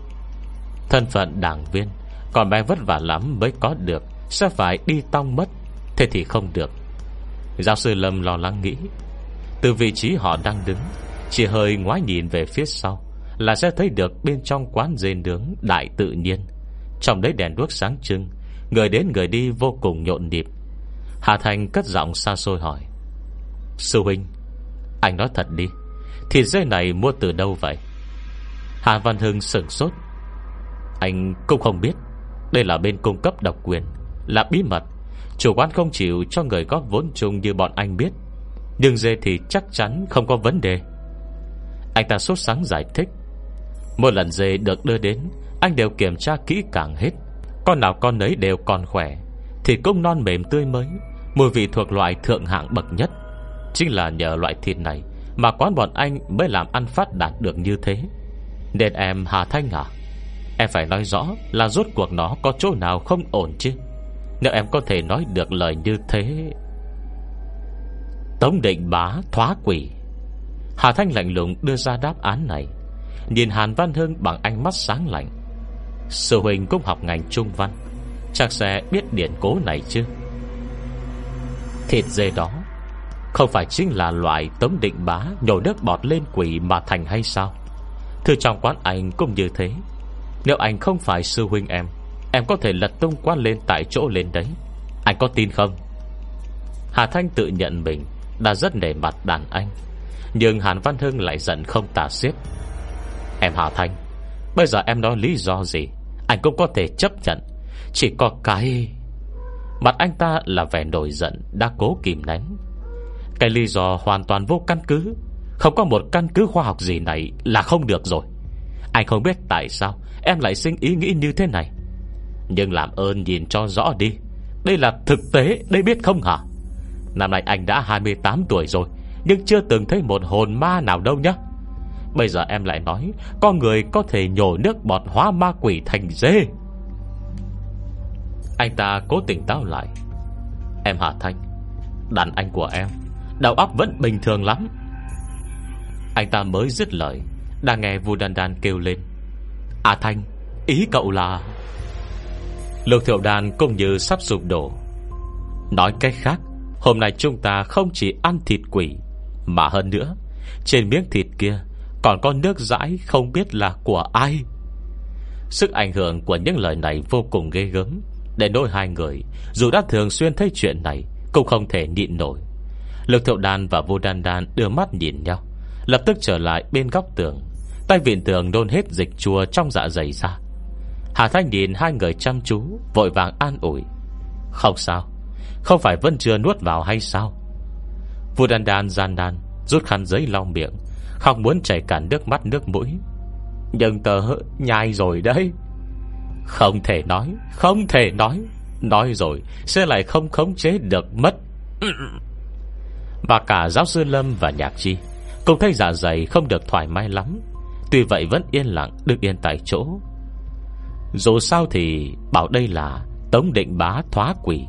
Thân phận đảng viên, Còn bé vất vả lắm mới có được, Sẽ phải đi tong mất. Thế thì không được. Giáo sư Lâm lo lắng nghĩ. Từ vị trí họ đang đứng, Chỉ hơi ngoái nhìn về phía sau, Là sẽ thấy được bên trong quán dê nướng Đại tự nhiên. Trong đấy đèn đuốc sáng trưng, Người đến người đi vô cùng nhộn nhịp. Hà Thành cất giọng xa xôi hỏi, Sư huynh, Anh nói thật đi Thịt dê này mua từ đâu vậy? Hà Văn Hưng sửng sốt, Anh cũng không biết, Đây là bên cung cấp độc quyền, Là bí mật, Chủ quán không chịu cho người góp vốn chung như bọn anh biết, Nhưng dê thì chắc chắn không có vấn đề. Anh ta sốt sáng giải thích Mỗi lần dê được đưa đến anh đều kiểm tra kỹ càng hết. Con nào con nấy đều còn khỏe thịt cũng non mềm tươi mới. Mùi vị thuộc loại thượng hạng bậc nhất. Chính là nhờ loại thịt này Mà quán bọn anh mới làm ăn phát đạt được như thế. Nên em Hà Thanh à Em phải nói rõ là rốt cuộc nó có chỗ nào không ổn chứ? Nếu em có thể nói được lời như thế. Tống định bá thoá quỷ. Hà Thanh lạnh lùng đưa ra đáp án này. Nhìn Hàn Văn Hưng bằng ánh mắt sáng lạnh Sư huynh cũng học ngành trung văn, Chắc sẽ biết điển cố này chứ? Thịt dê đó Không phải chính là loại tấm định bá Nhồi nước bọt lên quỷ mà thành hay sao? Thư trong quán anh cũng như thế. Nếu anh không phải sư huynh em Em có thể lật tung quán lên tại chỗ lên đấy. Anh có tin không? Hà Thanh tự nhận mình Đã rất nể mặt đàn anh, Nhưng Hàn Văn Hưng lại giận không tả xiết. Em Hà Thanh Bây giờ em nói lý do gì? Anh cũng có thể chấp nhận. Chỉ có cái Mặt anh ta là vẻ nổi giận Đã cố kìm nén. Cái lý do hoàn toàn vô căn cứ. Không có một căn cứ khoa học gì này Là không được rồi. Anh không biết tại sao em lại sinh ý nghĩ như thế này. Nhưng làm ơn nhìn cho rõ đi. Đây là thực tế, Đây biết không hả? Năm nay anh đã 28 tuổi rồi, Nhưng chưa từng thấy một hồn ma nào đâu nhá. Bây giờ em lại nói, Con người có thể nhổ nước bọt hóa ma quỷ thành dê. Anh ta cố tỉnh táo lại. Em Hà Thanh, Đàn anh của em, Đầu óc vẫn bình thường lắm. Anh ta mới dứt lời, Đang nghe Vu Đan Đan kêu lên. À Thanh, Ý cậu là? Lục thiệu đàn cũng như sắp sụp đổ. Nói cách khác, Hôm nay chúng ta không chỉ ăn thịt quỷ, Mà hơn nữa, Trên miếng thịt kia còn có nước dãi không biết là của ai? Sức ảnh hưởng của những lời này vô cùng ghê gớm. Để đôi hai người, Dù đã thường xuyên thấy chuyện này, Cũng không thể nhịn nổi. Lực thiệu đàn và vô đan đan đưa mắt nhìn nhau, Lập tức trở lại bên góc tường. Tay viện tường nôn hết dịch chua Trong dạ dày ra. Hà Thanh nhìn hai người chăm chú, Vội vàng an ủi. Không sao, Không phải vẫn chưa nuốt vào hay sao? Vua đan đan gian đan Rút khăn giấy lau miệng không muốn chảy cả nước mắt nước mũi. Nhưng tờ nhai rồi đấy. Không thể nói, Không thể nói. Nói rồi, sẽ lại không khống chế được mất. Và cả giáo sư Lâm và Nhạc Chi Cũng thấy dạ dày không được thoải mái lắm. Tuy vậy vẫn yên lặng, Đứng yên tại chỗ. Dù sao thì bảo đây là Tống định bá thoá quỷ.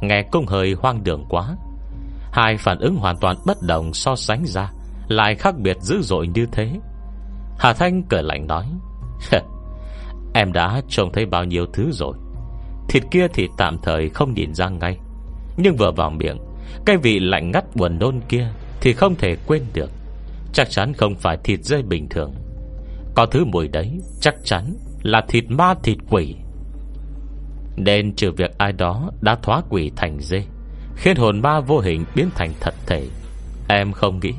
Nghe cũng hơi hoang đường quá. Hai phản ứng hoàn toàn bất đồng so sánh ra. Lại khác biệt dữ dội như thế. Hà Thanh cười lạnh nói Em đã trông thấy bao nhiêu thứ rồi. Thịt kia thì tạm thời không nhìn ra ngay. Nhưng vừa vào miệng, Cái vị lạnh ngắt buồn nôn kia Thì không thể quên được. Chắc chắn không phải thịt dây bình thường. Có thứ mùi đấy, Chắc chắn là thịt ma thịt quỷ. Nên trừ việc ai đó Đã thoá quỷ thành dê, Khiến hồn ma vô hình biến thành thật thể, Em không nghĩ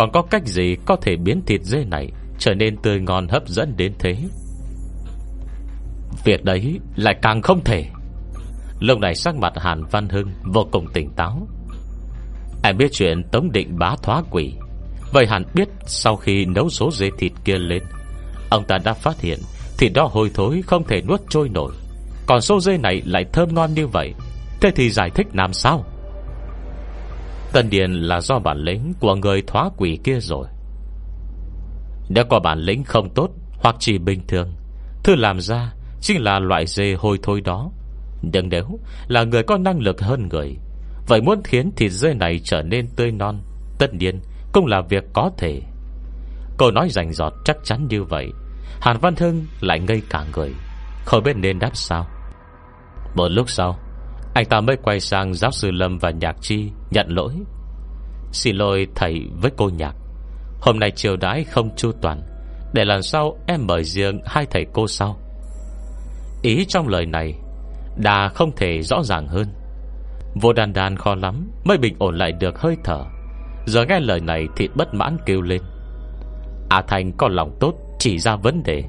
còn có cách gì có thể biến thịt dê này Trở nên tươi ngon hấp dẫn đến thế? Việc đấy lại càng không thể. Lúc này sắc mặt Hàn Văn Hưng Vô cùng tỉnh táo. Em biết chuyện Tống Định bá thoá quỷ. Vậy hẳn biết sau khi nấu số dê thịt kia lên, Ông ta đã phát hiện Thịt đó hôi thối không thể nuốt trôi nổi. Còn số dê này lại thơm ngon như vậy, Thế thì giải thích làm sao? Tân Điền là do bản lĩnh Của người thoá quỷ kia rồi. Nếu có bản lĩnh không tốt Hoặc chỉ bình thường Thư làm ra Chính là loại dê hôi thối đó. Nhưng nếu là người có năng lực hơn người, Vậy muốn khiến thịt dê này trở nên tươi non, Tất nhiên Cũng là việc có thể. Câu nói rành giọt chắc chắn như vậy, Hàn Văn Hưng lại ngây cả người, Không biết nên đáp sao. Một lúc sau anh ta mới quay sang giáo sư Lâm và Nhạc Chi Nhận lỗi. Xin lỗi thầy với cô Nhạc. Hôm nay chiều đãi không chu toàn, Để lần sau em mời riêng Hai thầy cô sau? Ý trong lời này Đã không thể rõ ràng hơn. Vô đàn đàn khó lắm Mới bình ổn lại được hơi thở. Giờ nghe lời này thì bất mãn kêu lên. À Thành, có lòng tốt, Chỉ ra vấn đề.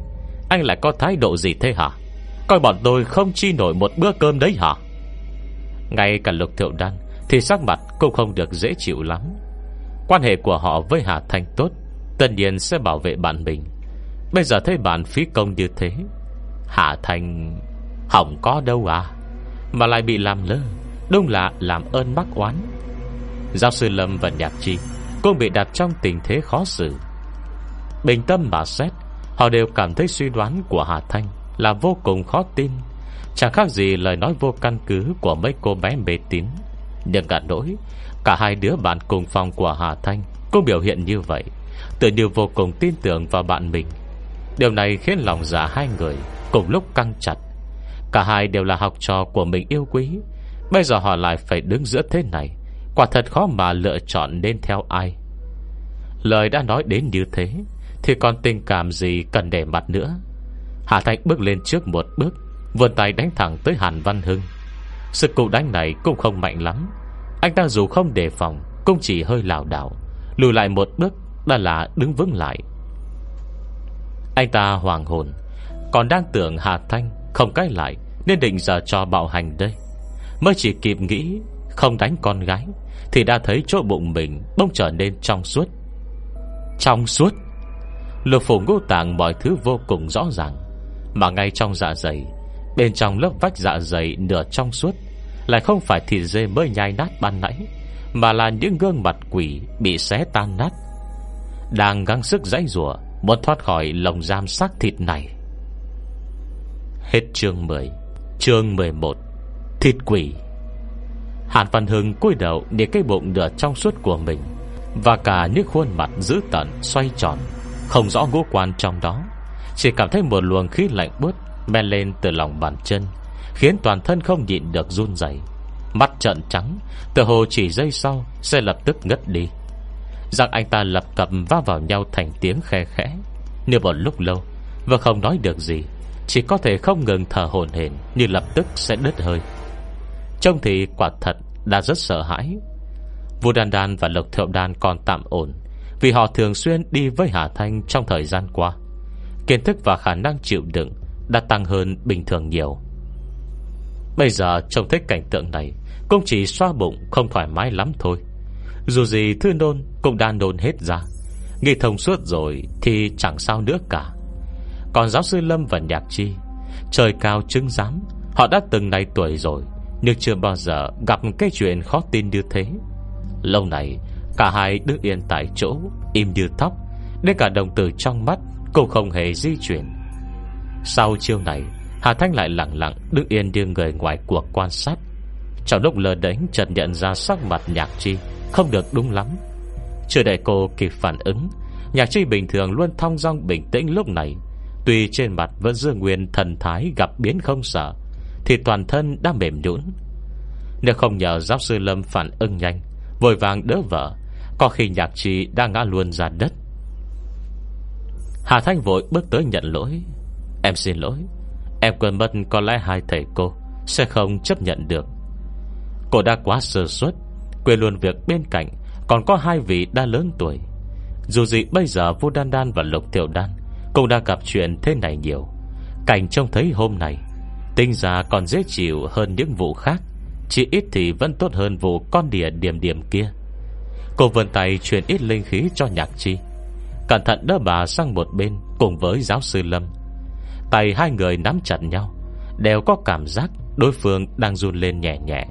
Anh lại có thái độ gì thế hả? Coi bọn tôi không chi nổi một bữa cơm đấy hả? Ngay cả lục thiệu đan Thì sắc mặt cũng không được dễ chịu lắm. Quan hệ của họ với Hà Thanh tốt, Tất nhiên sẽ bảo vệ bạn mình. Bây giờ thấy bạn phí công như thế, Hà Thanh Hỏng có đâu à? Mà lại bị làm lơ, Đúng là làm ơn mắc oán. Giáo sư Lâm và Nhạc Chi Cũng bị đặt trong tình thế khó xử. Bình tâm mà xét, Họ đều cảm thấy suy đoán của Hà Thanh Là vô cùng khó tin. Chẳng khác gì lời nói vô căn cứ Của mấy cô bé mê tín. Nhưng cả nỗi, Cả hai đứa bạn cùng phòng của Hà Thanh Cũng biểu hiện như vậy. Tự như vô cùng tin tưởng vào bạn mình. Điều này khiến lòng giả dạ hai người Cùng lúc căng chặt. Cả hai đều là học trò của mình yêu quý. Bây giờ họ lại phải đứng giữa thế này. Quả thật khó mà lựa chọn nên theo ai. Lời đã nói đến như thế, Thì còn tình cảm gì cần để mặt nữa? Hà Thanh bước lên trước một bước Vươn tay đánh thẳng tới Hàn Văn Hưng. Sự cụ đánh này cũng không mạnh lắm. Anh ta dù không đề phòng, Cũng chỉ hơi lảo đảo. Lùi lại một bước, Đã là đứng vững lại. Anh ta hoàng hồn. Còn đang tưởng Hà Thanh không cách lại, Nên định giờ cho bạo hành đây. Mới chỉ kịp nghĩ, Không đánh con gái, Thì đã thấy chỗ bụng mình bỗng trở nên trong suốt. Trong suốt? Lục phủ ngô tạng mọi thứ vô cùng rõ ràng. Mà ngay trong dạ dày Bên trong lớp vách dạ dày nửa trong suốt, Lại không phải thịt dê mới nhai nát ban nãy, Mà là những gương mặt quỷ Bị xé tan nát. Đang gắng sức dãy rùa Muốn thoát khỏi lồng giam xác thịt này. Hết chương 10 Chương 11 Thịt quỷ. Hàn Văn Hưng cúi đầu để cái bụng nửa trong suốt của mình Và cả những khuôn mặt dữ tận Xoay tròn, Không rõ ngũ quan trong đó, Chỉ cảm thấy một luồng khí lạnh bớt Men lên từ lòng bàn chân, Khiến toàn thân không nhịn được run dày Mắt trợn trắng, tựa hồ chỉ giây sau Sẽ lập tức ngất đi. Rằng anh ta lập cập va vào nhau thành tiếng khe khẽ, Như một lúc lâu Và không nói được gì, Chỉ có thể không ngừng thở hồn hển Như lập tức sẽ đứt hơi. Trông thì quả thật đã rất sợ hãi. Vua Đan Đan và Lộc Thượng Đan còn tạm ổn, Vì họ thường xuyên đi với Hà Thanh trong thời gian qua. Kiến thức và khả năng chịu đựng đã tăng hơn bình thường nhiều. Bây giờ trông thấy cảnh tượng này Cũng chỉ xoa bụng không thoải mái lắm thôi. Dù gì thư nôn Cũng đã nôn hết ra Nghĩ thông suốt rồi Thì chẳng sao nữa cả. Còn giáo sư Lâm và Nhạc Chi Trời cao chứng giám Họ đã từng này tuổi rồi Nhưng chưa bao giờ gặp cái chuyện khó tin như thế. Lâu này Cả hai đứng yên tại chỗ Im như tóc, Đến cả đồng tử trong mắt Cũng không hề di chuyển. Sau chiêu này, Hà Thanh lại lặng lặng đứng yên như người ngoài cuộc quan sát. Trong lúc lờ đánh chợt nhận ra sắc mặt nhạc chi Không được đúng lắm. Chưa để cô kịp phản ứng, Nhạc chi bình thường luôn thong dong bình tĩnh lúc này. Tuy trên mặt vẫn dương nguyên thần thái gặp biến không sợ, Thì toàn thân đã mềm nhũn. Nếu không nhờ giáo sư Lâm phản ứng nhanh, Vội vàng đỡ vợ, Có khi nhạc chi đang ngã luôn ra đất. Hà Thanh vội bước tới nhận lỗi. Em xin lỗi. Em quên mất có lẽ hai thầy cô Sẽ không chấp nhận được. Cô đã quá sơ suất, Quên luôn việc bên cạnh Còn có hai vị đã lớn tuổi. Dù gì bây giờ Vô Đan Đan và Lục Tiểu Đan Cũng đã gặp chuyện thế này nhiều. Cảnh trông thấy hôm nay Tinh ra còn dễ chịu hơn những vụ khác, Chỉ ít thì vẫn tốt hơn vụ con đỉa điểm điểm kia. Cô vươn tay truyền ít linh khí cho nhạc chi, Cẩn thận đỡ bà sang một bên Cùng với giáo sư Lâm. Tay hai người nắm chặt nhau, Đều có cảm giác đối phương đang run lên nhẹ nhẹ.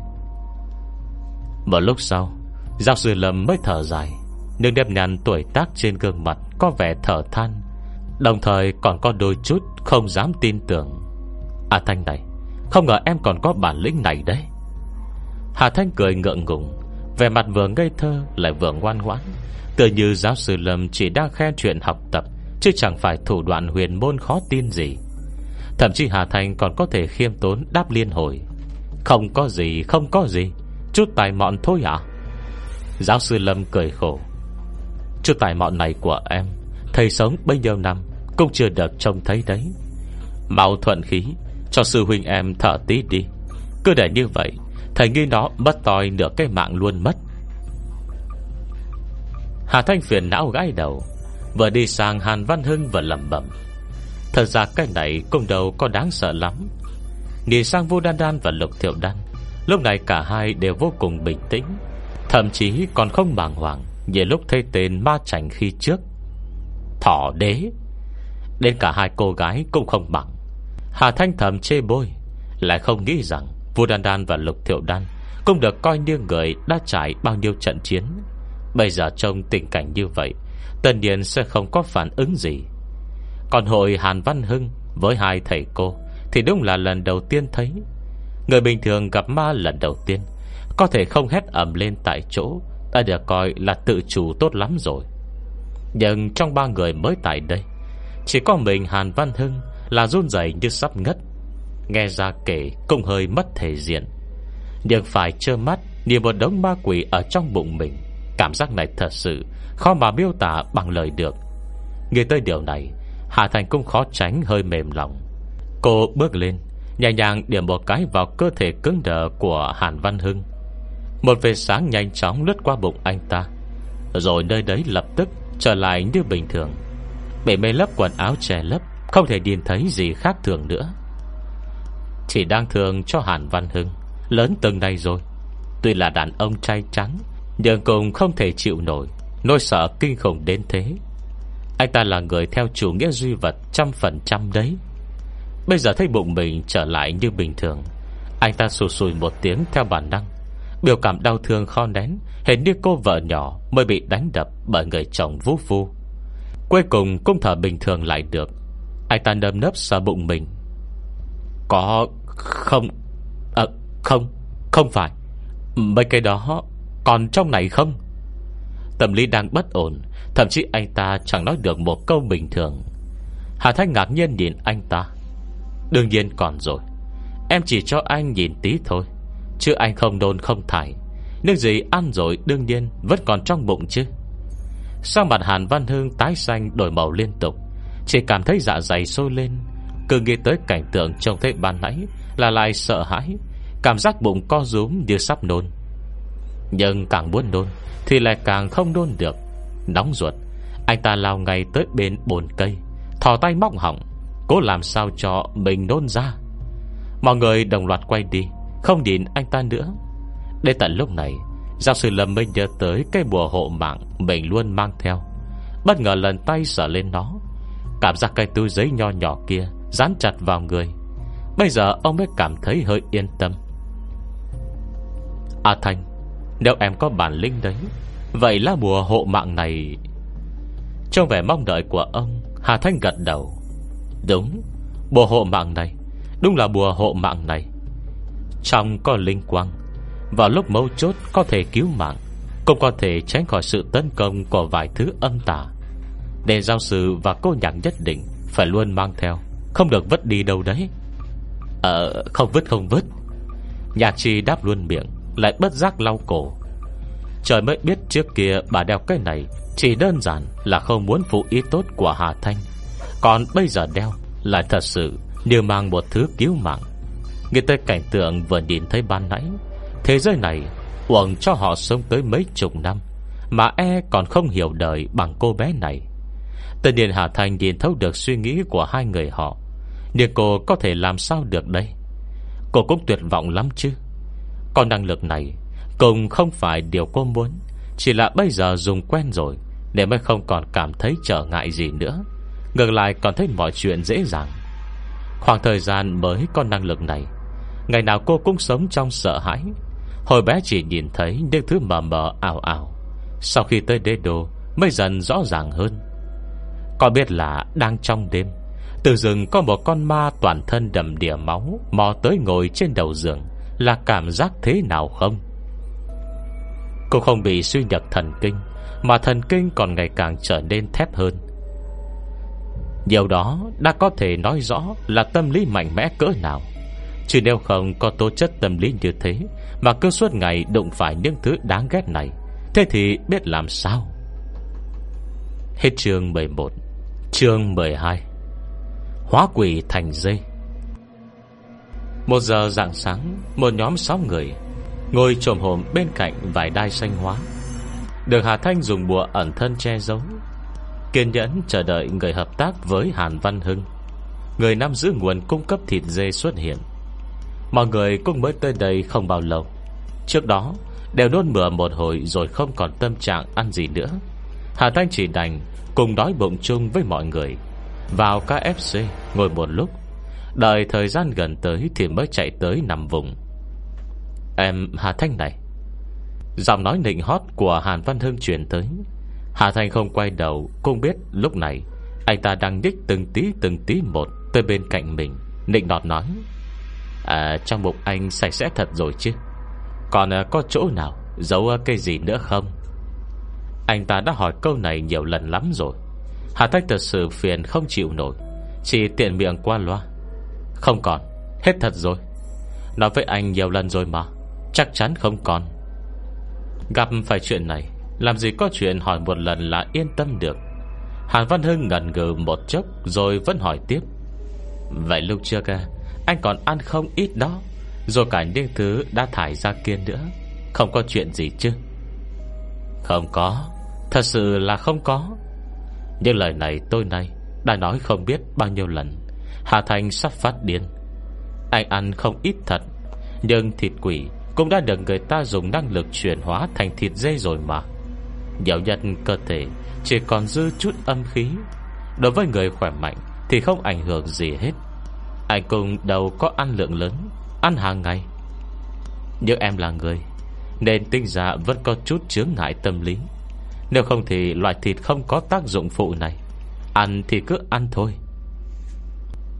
Một lúc sau Giáo sư Lâm mới thở dài, Nhưng đẹp nhằn tuổi tác trên gương mặt Có vẻ thở than, Đồng thời còn có đôi chút Không dám tin tưởng. À Thanh này, Không ngờ em còn có bản lĩnh này đấy. Hà Thanh cười ngượng ngùng, Vẻ mặt vừa ngây thơ lại vừa ngoan ngoãn, Tựa như giáo sư Lâm chỉ đang khen chuyện học tập, Chứ chẳng phải thủ đoạn huyền môn khó tin gì. Thậm chí Hà Thành còn có thể khiêm tốn đáp liên hồi. Không có gì, không có gì. Chút tài mọn thôi à? Giáo sư Lâm cười khổ. Chút tài mọn này của em, Thầy sống bấy nhiêu năm, Cũng chưa được trông thấy đấy. Mau thuận khí, Cho sư huynh em thở tí đi. Cứ để như vậy, Thầy nghi nó mất toi nửa cái mạng luôn mất. Hà Thanh phiền não gãi đầu, Vừa đi sang Hàn Văn Hưng vừa lầm bẩm. Thật ra cái này cũng đâu có đáng sợ lắm. Nhìn sang Vô Đan Đan và Lục Thiệu Đan, Lúc này cả hai đều vô cùng bình tĩnh. Thậm chí còn không bàng hoàng Như lúc thấy tên ma chảnh khi trước. Thỏ đế! Đến cả hai cô gái cũng không bằng. Hà Thanh thầm chê bôi, Lại không nghĩ rằng Vua Đan Đan và Lục Thiệu Đan Cũng được coi như người đã trải bao nhiêu trận chiến. Bây giờ trong tình cảnh như vậy tần nhiên sẽ không có phản ứng gì. Còn hội Hàn Văn Hưng Với hai thầy cô Thì đúng là lần đầu tiên thấy. Người bình thường gặp ma lần đầu tiên, Có thể không hét ẩm lên tại chỗ Đã được coi là tự chủ tốt lắm rồi. Nhưng trong ba người mới tại đây, Chỉ có mình Hàn Văn Hưng Là run rẩy như sắp ngất. Nghe ra kể cũng hơi mất thể diện. Nhưng phải trơ mắt Nhìn một đống ma quỷ ở trong bụng mình, Cảm giác này thật sự Khó mà miêu tả bằng lời được. Nghe tới điều này Hà Thành cũng khó tránh hơi mềm lòng. Cô bước lên, Nhẹ nhàng điểm một cái vào cơ thể cứng đờ Của Hàn Văn Hưng. Một vệt sáng nhanh chóng lướt qua bụng anh ta, Rồi nơi đấy lập tức Trở lại như bình thường. Bị mê lấp quần áo che lấp, Không thể nhìn thấy gì khác thường nữa. Chỉ đang thường cho Hàn Văn Hưng, Lớn từng này rồi. Tuy là đàn ông trai trắng, Nhưng cũng không thể chịu nổi, Nỗi sợ kinh khủng đến thế. Anh ta là người theo chủ nghĩa duy vật Trăm phần trăm đấy. Bây giờ thấy bụng mình trở lại như bình thường. Anh ta sù sùi một tiếng theo bản năng. Biểu cảm đau thương kho nén, Hình như cô vợ nhỏ Mới bị đánh đập bởi người chồng vũ phu Cuối cùng cũng thở bình thường lại được. Anh ta nâm nấp sợ bụng mình. Có Không? À không Không phải. Mấy cái đó Còn trong này không? Tâm lý đang bất ổn. Thậm chí anh ta chẳng nói được một câu bình thường. Hà Thanh ngạc nhiên nhìn anh ta. Đương nhiên còn rồi. Em chỉ cho anh nhìn tí thôi, Chứ anh không đôn không thải. Nước gì ăn rồi đương nhiên Vẫn còn trong bụng chứ. Sang mặt Hàn Văn Hương tái xanh đổi màu liên tục, Chỉ cảm thấy dạ dày sôi lên. Cứ nghĩ tới cảnh tượng trông thấy ban nãy Là lại sợ hãi, Cảm giác bụng co rúm như sắp nôn. Nhưng càng muốn nôn Thì lại càng không nôn được. Nóng ruột. Anh ta lao ngay tới bên bồn cây, Thò tay móc hỏng Cố làm sao cho mình nôn ra? Mọi người đồng loạt quay đi, Không nhìn anh ta nữa. Đến tận lúc này, Giáo sư Lâm mới nhớ tới cái bùa hộ mạng Mình luôn mang theo. Bất ngờ lần tay sờ lên nó, Cảm giác cây túi giấy nho nhỏ kia Dán chặt vào người. Bây giờ ông mới cảm thấy hơi yên tâm. À A Thanh Nếu em có bản lĩnh đấy Vậy là bùa hộ mạng này, Trong vẻ mong đợi của ông, Hà Thanh gật đầu. Đúng, Bùa hộ mạng này, Đúng là bùa hộ mạng này. Trong có linh quang, Vào lúc mấu chốt có thể cứu mạng, Cũng có thể tránh khỏi sự tấn công Của vài thứ âm tà. Để giao sư và cô nhạc nhất định Phải luôn mang theo, Không được vứt đi đâu đấy. Ờ không vứt không vứt. Nhạc chi đáp luôn miệng, Lại bất giác lau cổ. Trời mới biết trước kia bà đeo cái này Chỉ đơn giản là không muốn phụ ý tốt của Hà Thanh. Còn bây giờ đeo Lại thật sự như mang một thứ cứu mạng. Nghe tới cảnh tượng vừa nhìn thấy ban nãy, Thế giới này Uổng cho họ sống tới mấy chục năm Mà e còn không hiểu đời Bằng cô bé này. Tự nhiên Hà Thành nhìn thấu được suy nghĩ Của hai người họ, Nhưng cô có thể làm sao được đây? Cô cũng tuyệt vọng lắm chứ. Còn năng lực này Cùng không phải điều cô muốn, Chỉ là bây giờ dùng quen rồi Để mới không còn cảm thấy trở ngại gì nữa. Ngược lại còn thấy mọi chuyện dễ dàng. Khoảng thời gian mới có năng lực này, Ngày nào cô cũng sống trong sợ hãi. Hồi bé chỉ nhìn thấy Những thứ mờ mờ ảo ảo, Sau khi tới đế đô Mới dần rõ ràng hơn. Có biết là đang trong đêm, Từ rừng có một con ma toàn thân đầm đìa máu Mò tới ngồi trên đầu giường, Là cảm giác thế nào không? Cô không bị suy nhược thần kinh, Mà thần kinh còn ngày càng trở nên thép hơn. Điều đó đã có thể nói rõ là tâm lý mạnh mẽ cỡ nào. Chứ nếu không có tố chất tâm lý như thế, Mà cứ suốt ngày đụng phải những thứ đáng ghét này, Thế thì biết làm sao? Hết chương 11 Chương 12 Hóa quỷ thành dây Một giờ rạng sáng, Một nhóm sáu người Ngồi trồm hồm bên cạnh vài đai xanh hóa. Được Hà Thanh dùng bùa ẩn thân che giấu. Kiên nhẫn chờ đợi người hợp tác với Hàn Văn Hưng. Người nắm giữ nguồn cung cấp thịt dê xuất hiện. Mọi người cũng mới tới đây không bao lâu. Trước đó, Đều nôn mửa một hồi Rồi không còn tâm trạng ăn gì nữa. Hà Thanh chỉ đành Cùng đói bụng chung với mọi người. Vào KFC ngồi một lúc. Đợi thời gian gần tới Thì mới chạy tới nằm vùng. Em Hà Thanh này. Giọng nói nịnh hót của Hàn Văn Hưng truyền tới. Hà Thanh không quay đầu Cũng biết lúc này Anh ta đang nhích từng tí từng tí một Tới bên cạnh mình Nịnh nọt nói À trong bụng anh sạch sẽ thật rồi chứ? Còn à, có chỗ nào Giấu à, cây gì nữa không? Anh ta đã hỏi câu này nhiều lần lắm rồi. Hà Thanh thật sự phiền không chịu nổi Chỉ tiện miệng qua loa. Không còn Hết thật rồi. Nói với anh nhiều lần rồi mà. Chắc chắn không còn. Gặp phải chuyện này, Làm gì có chuyện hỏi một lần là yên tâm được. Hàn Văn Hưng ngần ngừ một chốc Rồi vẫn hỏi tiếp. Vậy lúc trước à Anh còn ăn không ít đó, Rồi cả những thứ đã thải ra kia nữa, Không có chuyện gì chứ? Không có, Thật sự là không có. Nhưng lời này tôi nay Đã nói không biết bao nhiêu lần. Hà Thành sắp phát điên. Anh ăn không ít thật, Nhưng thịt quỷ cũng đã được người ta dùng năng lực chuyển hóa thành thịt dê rồi mà. Nhiều nhất cơ thể Chỉ còn dư chút âm khí. Đối với người khỏe mạnh Thì không ảnh hưởng gì hết. Anh cùng đâu có ăn lượng lớn, Ăn hàng ngày. Nhưng em là người, Nên tinh giả vẫn có chút chướng ngại tâm lý. Nếu không thì loại thịt không có tác dụng phụ này. Ăn thì cứ ăn thôi.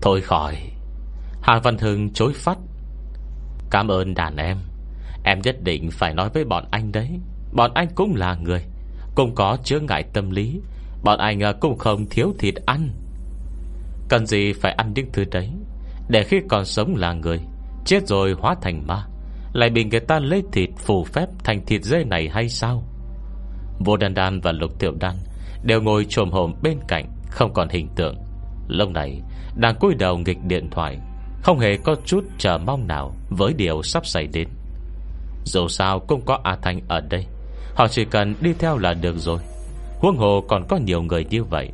Thôi khỏi. Hà Văn Hưng chối phát. Cảm ơn đàn em. Em nhất định phải nói với bọn anh đấy. Bọn anh cũng là người, Cũng có chứa ngại tâm lý. Bọn anh à, cũng không thiếu thịt ăn. Cần gì phải ăn những thứ đấy? Để khi còn sống là người, Chết rồi hóa thành ma, Lại bị người ta lấy thịt phù phép Thành thịt dê này hay sao? Vô đan đan và lục tiểu đan Đều ngồi trồm hồn bên cạnh, Không còn hình tượng. Lúc này, đang cúi đầu nghịch điện thoại, Không hề có chút chờ mong nào Với điều sắp xảy đến dù sao cũng có A Thanh ở đây. Họ chỉ cần đi theo là được rồi. Huống hồ còn có nhiều người như vậy.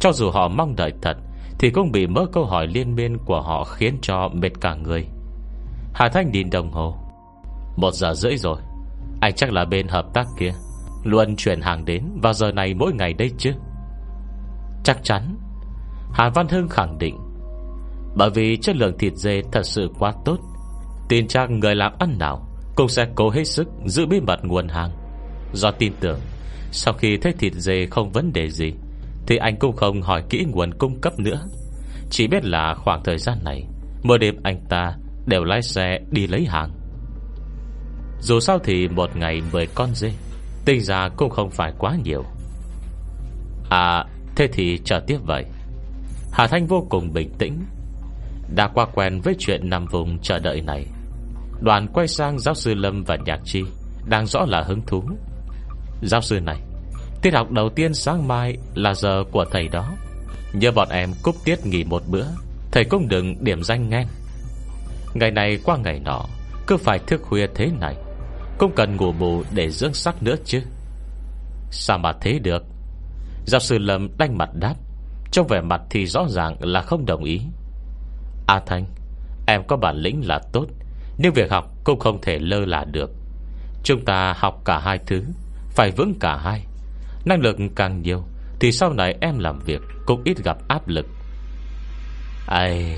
Cho dù họ mong đợi thật, Thì cũng bị mớ câu hỏi liên miên của họ Khiến cho mệt cả người. Hà Thanh nhìn đồng hồ. Một giờ rưỡi rồi. Anh chắc là bên hợp tác kia. Luôn chuyển hàng đến vào giờ này mỗi ngày đây chứ? Chắc chắn. Hà Văn Hưng khẳng định. Bởi vì chất lượng thịt dê thật sự quá tốt. Tin chắc người làm ăn nào cũng sẽ cố hết sức giữ bí mật nguồn hàng. Do tin tưởng, Sau khi thấy thịt dê không vấn đề gì, Thì anh cũng không hỏi kỹ nguồn cung cấp nữa. Chỉ biết là khoảng thời gian này, Mỗi đêm anh ta đều lái xe đi lấy hàng. Dù sao thì một ngày 10 con dê Tinh ra cũng không phải quá nhiều. À Thế thì chờ tiếp vậy. Hà Thanh vô cùng bình tĩnh, Đã qua quen với chuyện nằm vùng chờ đợi này. Đoàn quay sang giáo sư Lâm và Nhạc Chi, Đang rõ là hứng thú. Giáo sư này, Tiết học đầu tiên sáng mai là giờ của thầy đó. Nhớ bọn em cúp tiết nghỉ một bữa, Thầy cũng đừng điểm danh ngang Ngày này qua ngày nọ, Cứ phải thức khuya thế này, Cũng cần ngủ bù để dưỡng sắc nữa chứ. Sao mà thế được? Giáo sư Lâm đanh mặt đáp, Trong vẻ mặt thì rõ ràng là không đồng ý. A Thanh, Em có bản lĩnh là tốt nhưng việc học cũng không thể lơ là được, Chúng ta học cả hai thứ, Phải vững cả hai. Năng lực càng nhiều, Thì sau này em làm việc Cũng ít gặp áp lực. Ai,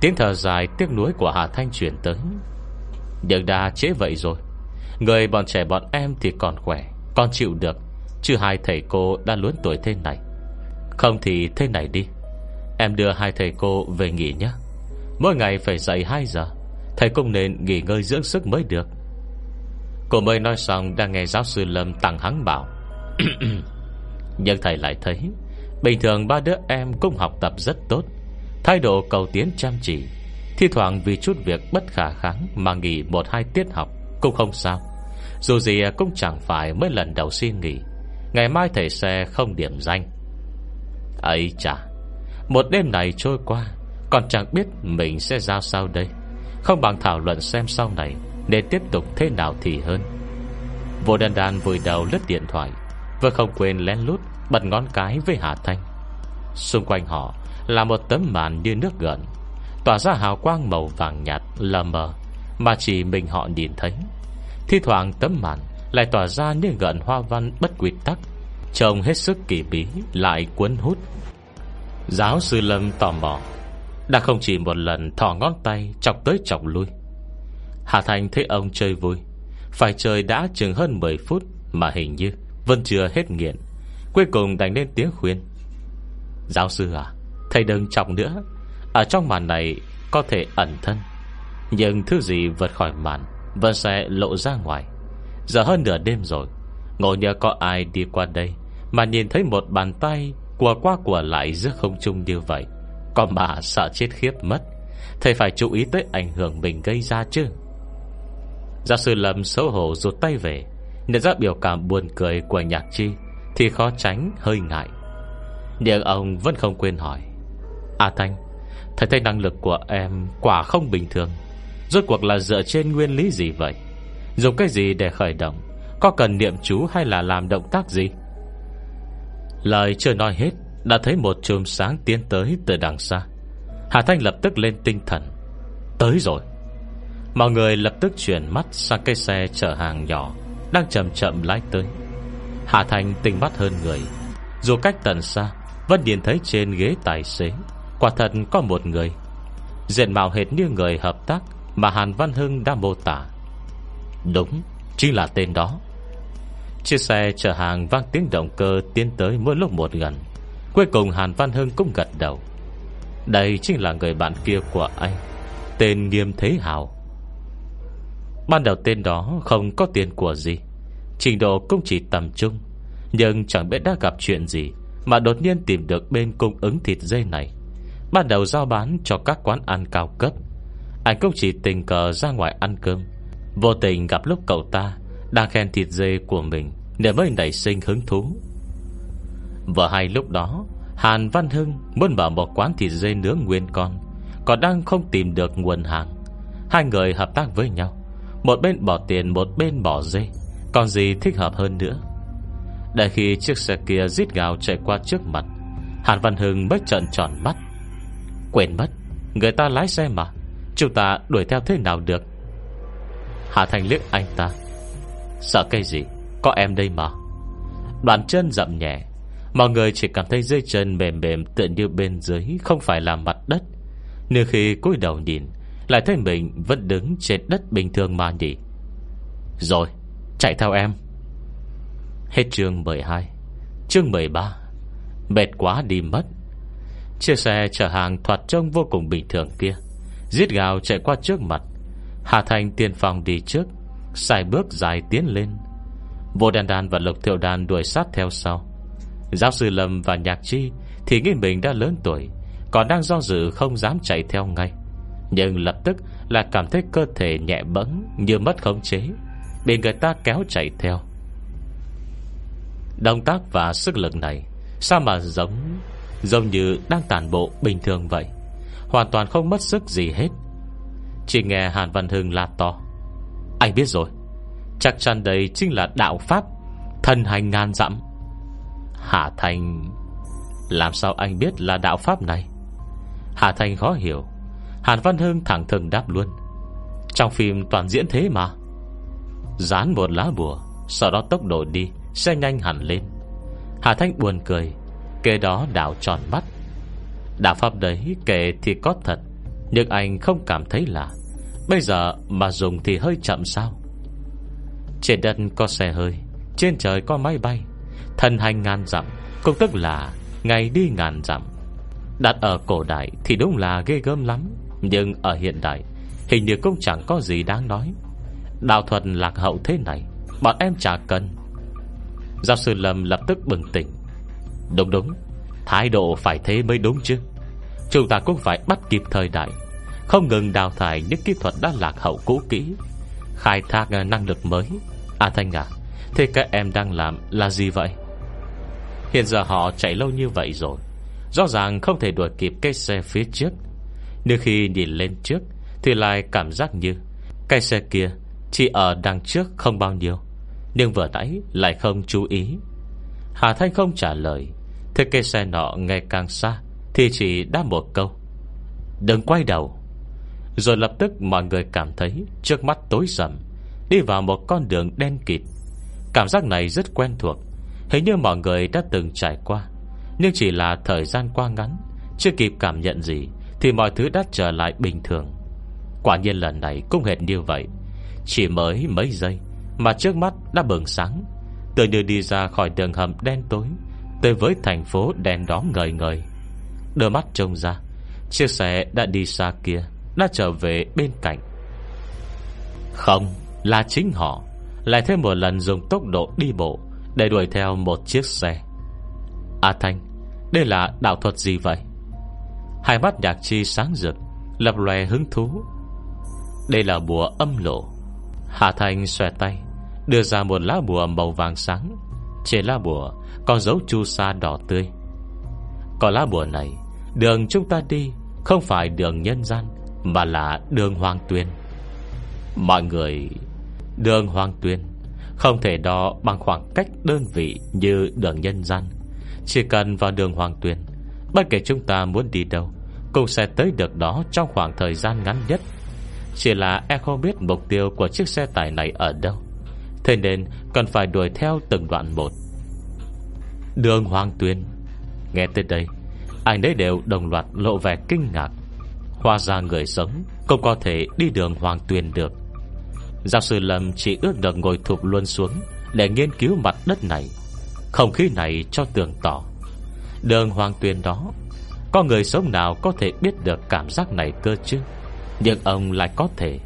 Tiếng thở dài tiếc nuối của Hà Thanh chuyển tới. Nhưng đã chế vậy rồi. Người bọn trẻ bọn em thì còn khỏe, Còn chịu được, Chứ hai thầy cô đã lớn tuổi thế này. Không thì thế này đi, Em đưa hai thầy cô về nghỉ nhé. Mỗi ngày phải dạy 2 giờ. Thầy cũng nên nghỉ ngơi dưỡng sức mới được. Cô mới nói xong Đang nghe giáo sư Lâm tăng hắn bảo. Nhưng thầy lại thấy, Bình thường ba đứa em cũng học tập rất tốt, Thái độ cầu tiến chăm chỉ, Thi thoảng vì chút việc bất khả kháng Mà nghỉ một hai tiết học Cũng không sao. Dù gì cũng chẳng phải mới lần đầu xin nghỉ, Ngày mai thầy sẽ không điểm danh. Ấy chả Một đêm này trôi qua, Còn chẳng biết mình sẽ ra sao đây. Không bằng thảo luận xem sau này Nên tiếp tục thế nào thì hơn. Vô đàn đàn vùi đầu lướt điện thoại, Vừa không quên lén lút Bật ngón cái với Hà Thanh. Xung quanh họ là một tấm màn như nước gần Tỏa ra hào quang màu vàng nhạt lờ mờ Mà chỉ mình họ nhìn thấy. Thi thoảng tấm màn Lại tỏa ra như gần hoa văn bất quy tắc, Trông hết sức kỳ bí, Lại cuốn hút. Giáo sư Lâm tò mò đã không chỉ một lần thỏ ngón tay Chọc tới chọc lui. Hà Thành thấy ông chơi vui. Phải chơi đã chừng hơn 10 phút Mà hình như vẫn chưa hết nghiện. Cuối cùng đành lên tiếng khuyên. Giáo sư à Thầy đừng chọc nữa. Ở trong màn này có thể ẩn thân. Nhưng thứ gì vượt khỏi màn Vẫn sẽ lộ ra ngoài. Giờ hơn nửa đêm rồi Ngồi nhờ có ai đi qua đây Mà nhìn thấy một bàn tay Của qua của lại giữa không trung như vậy. Còn mà sợ chết khiếp mất, Thầy phải chú ý tới ảnh hưởng mình gây ra chứ. Giáo sư Lâm xấu hổ rụt tay về, Nhận ra biểu cảm buồn cười của nhạc chi Thì khó tránh, hơi ngại. Nhưng ông vẫn không quên hỏi, A Thanh, Thầy thấy năng lực của em quả không bình thường, Rốt cuộc là dựa trên nguyên lý gì vậy? Dùng cái gì để khởi động, Có cần niệm chú hay là làm động tác gì? Lời chưa nói hết đã thấy một chùm sáng tiến tới từ đằng xa. Hà Thanh lập tức lên tinh thần. Tới rồi. Mọi người lập tức chuyển mắt sang cây xe chở hàng nhỏ, Đang chậm chậm lái tới. Hà Thanh tinh mắt hơn người. Dù cách tận xa, Vẫn nhìn thấy trên ghế tài xế. Quả thật có một người. Diện mạo hệt như người hợp tác Mà Hàn Văn Hưng đã mô tả. Đúng, Chính là tên đó. Chiếc xe chở hàng vang tiếng động cơ Tiến tới mỗi lúc một gần. Cuối cùng Hàn Văn Hưng cũng gật đầu. Đây chính là người bạn kia của anh, Tên Nghiêm Thế Hào. Ban đầu tên đó không có tiền của gì, Trình độ cũng chỉ tầm trung, Nhưng chẳng biết đã gặp chuyện gì Mà đột nhiên tìm được bên cung ứng thịt dây này. Ban đầu giao bán cho các quán ăn cao cấp, Anh cũng chỉ tình cờ ra ngoài ăn cơm. Vô tình gặp lúc cậu ta Đang khen thịt dê của mình để mới nảy sinh hứng thú. Vừa hay lúc đó, Hàn Văn Hưng muốn mở một quán thịt dê nướng nguyên con, Còn đang không tìm được nguồn hàng. Hai người hợp tác với nhau, Một bên bỏ tiền, Một bên bỏ dê, Còn gì thích hợp hơn nữa. Để khi chiếc xe kia rít gào chạy qua trước mặt, Hàn Văn Hưng mới trận tròn mắt. Quên mất, Người ta lái xe mà, Chúng ta đuổi theo thế nào được? Hà Thành liếc anh ta. Sợ cái gì? Có em đây mà. Đoàn chân dậm nhẹ Mọi người chỉ cảm thấy dây chân mềm mềm Tựa như bên dưới Không phải là mặt đất. Nếu khi cúi đầu nhìn, Lại thấy mình vẫn đứng trên đất bình thường mà nhỉ. Rồi, Chạy theo em. Hết chương 12 Chương 13 Mệt quá đi mất. Chiếc xe chở hàng thoạt trông vô cùng bình thường kia. Giết gào chạy qua trước mặt. Hà Thành tiên phong đi trước, Xài bước dài tiến lên. Vô đàn đàn và lục thiệu đàn đuổi sát theo sau. Giáo sư Lâm và Nhạc Chi Thì nghĩ mình đã lớn tuổi, Còn đang do dự không dám chạy theo ngay. Nhưng lập tức là cảm thấy cơ thể nhẹ bẫng Như mất khống chế, Bị người ta kéo chạy theo. Động tác và sức lực này Sao mà giống Giống như đang tàn bộ bình thường vậy? Hoàn toàn không mất sức gì hết. Chỉ nghe Hàn Văn Hưng la to. Anh biết rồi, Chắc chắn đây chính là đạo Pháp, Thân hành ngàn dặm. Hà Thành, Làm sao anh biết là đạo Pháp này? Hà Thành khó hiểu. Hàn Văn Hưng thẳng thừng đáp luôn. Trong phim toàn diễn thế mà. Dán một lá bùa, Sau đó tốc độ đi Xe nhanh hẳn lên. Hà Thanh buồn cười Kê đó đảo tròn mắt. Đạo pháp đấy kể thì có thật, Nhưng anh không cảm thấy là Bây giờ mà dùng thì hơi chậm sao? Trên đất có xe hơi, Trên trời có máy bay. Thần hành ngàn dặm, Cũng tức là ngày đi ngàn dặm. Đặt ở cổ đại thì đúng là ghê gớm lắm, Nhưng ở hiện đại Hình như cũng chẳng có gì đáng nói. Đạo thuật lạc hậu thế này, Bọn em chả cần. Giáo sư Lâm lập tức bừng tỉnh. Đúng đúng, Thái độ phải thế mới đúng chứ. Chúng ta cũng phải bắt kịp thời đại, Không ngừng đào thải những kỹ thuật đã lạc hậu cũ kỹ, Khai thác ờ, năng lực mới. À Thanh à Thế các em đang làm là gì vậy? Hiện giờ họ chạy lâu như vậy rồi. Rõ ràng không thể đuổi kịp cây xe phía trước. Nhưng khi nhìn lên trước, Thì lại cảm giác như Cây xe kia chỉ ở đằng trước không bao nhiêu. Nhưng vừa nãy lại không chú ý. Hà Thanh không trả lời. Thế cây xe nọ ngày càng xa, Thì chỉ đáp một câu. Đừng quay đầu. Rồi lập tức mọi người cảm thấy Trước mắt tối sầm, Đi vào một con đường đen kịt. Cảm giác này rất quen thuộc. Hình như mọi người đã từng trải qua. Nhưng chỉ là thời gian qua ngắn, Chưa kịp cảm nhận gì, Thì mọi thứ đã trở lại bình thường. Quả nhiên lần này cũng hệt như vậy. Chỉ mới mấy giây Mà trước mắt đã bừng sáng. Tự như đi ra khỏi đường hầm đen tối, Tới với thành phố đèn đó ngời ngời. Đưa mắt trông ra, Chiếc xe đã đi xa kia, Đã trở về bên cạnh. Không, Là chính họ. Lại thêm một lần dùng tốc độ đi bộ. Để đuổi theo một chiếc xe. A Thanh, Đây là đạo thuật gì vậy? Hai mắt nhạc chi sáng rực, Lập lòe hứng thú. Đây là bùa âm lộ. Hà Thanh xòe tay, Đưa ra một lá bùa màu vàng sáng. Trên lá bùa Có dấu chu sa đỏ tươi. Có lá bùa này, Đường chúng ta đi Không phải đường nhân gian, Mà là đường hoàng tuyên Mọi người, Đường hoàng tuyên không thể đo bằng khoảng cách đơn vị Như đường nhân gian. Chỉ cần vào đường hoàng tuyền, Bất kể chúng ta muốn đi đâu Cũng sẽ tới được đó trong khoảng thời gian ngắn nhất. Chỉ là em không biết mục tiêu Của chiếc xe tải này ở đâu. Thế nên cần phải đuổi theo từng đoạn một. Đường Hoàng Tuyên Nghe tới đây Anh ấy đều đồng loạt lộ vẻ kinh ngạc. Hoa ra người sống Không có thể đi đường Hoàng Tuyên được. Giáo sư Lâm chỉ ước được ngồi thụp luôn xuống Để nghiên cứu mặt đất này. Không khí này cho tường tỏ. Đường Hoàng Tuyên đó, Có người sống nào có thể biết được cảm giác này cơ chứ? Nhưng ông lại có thể.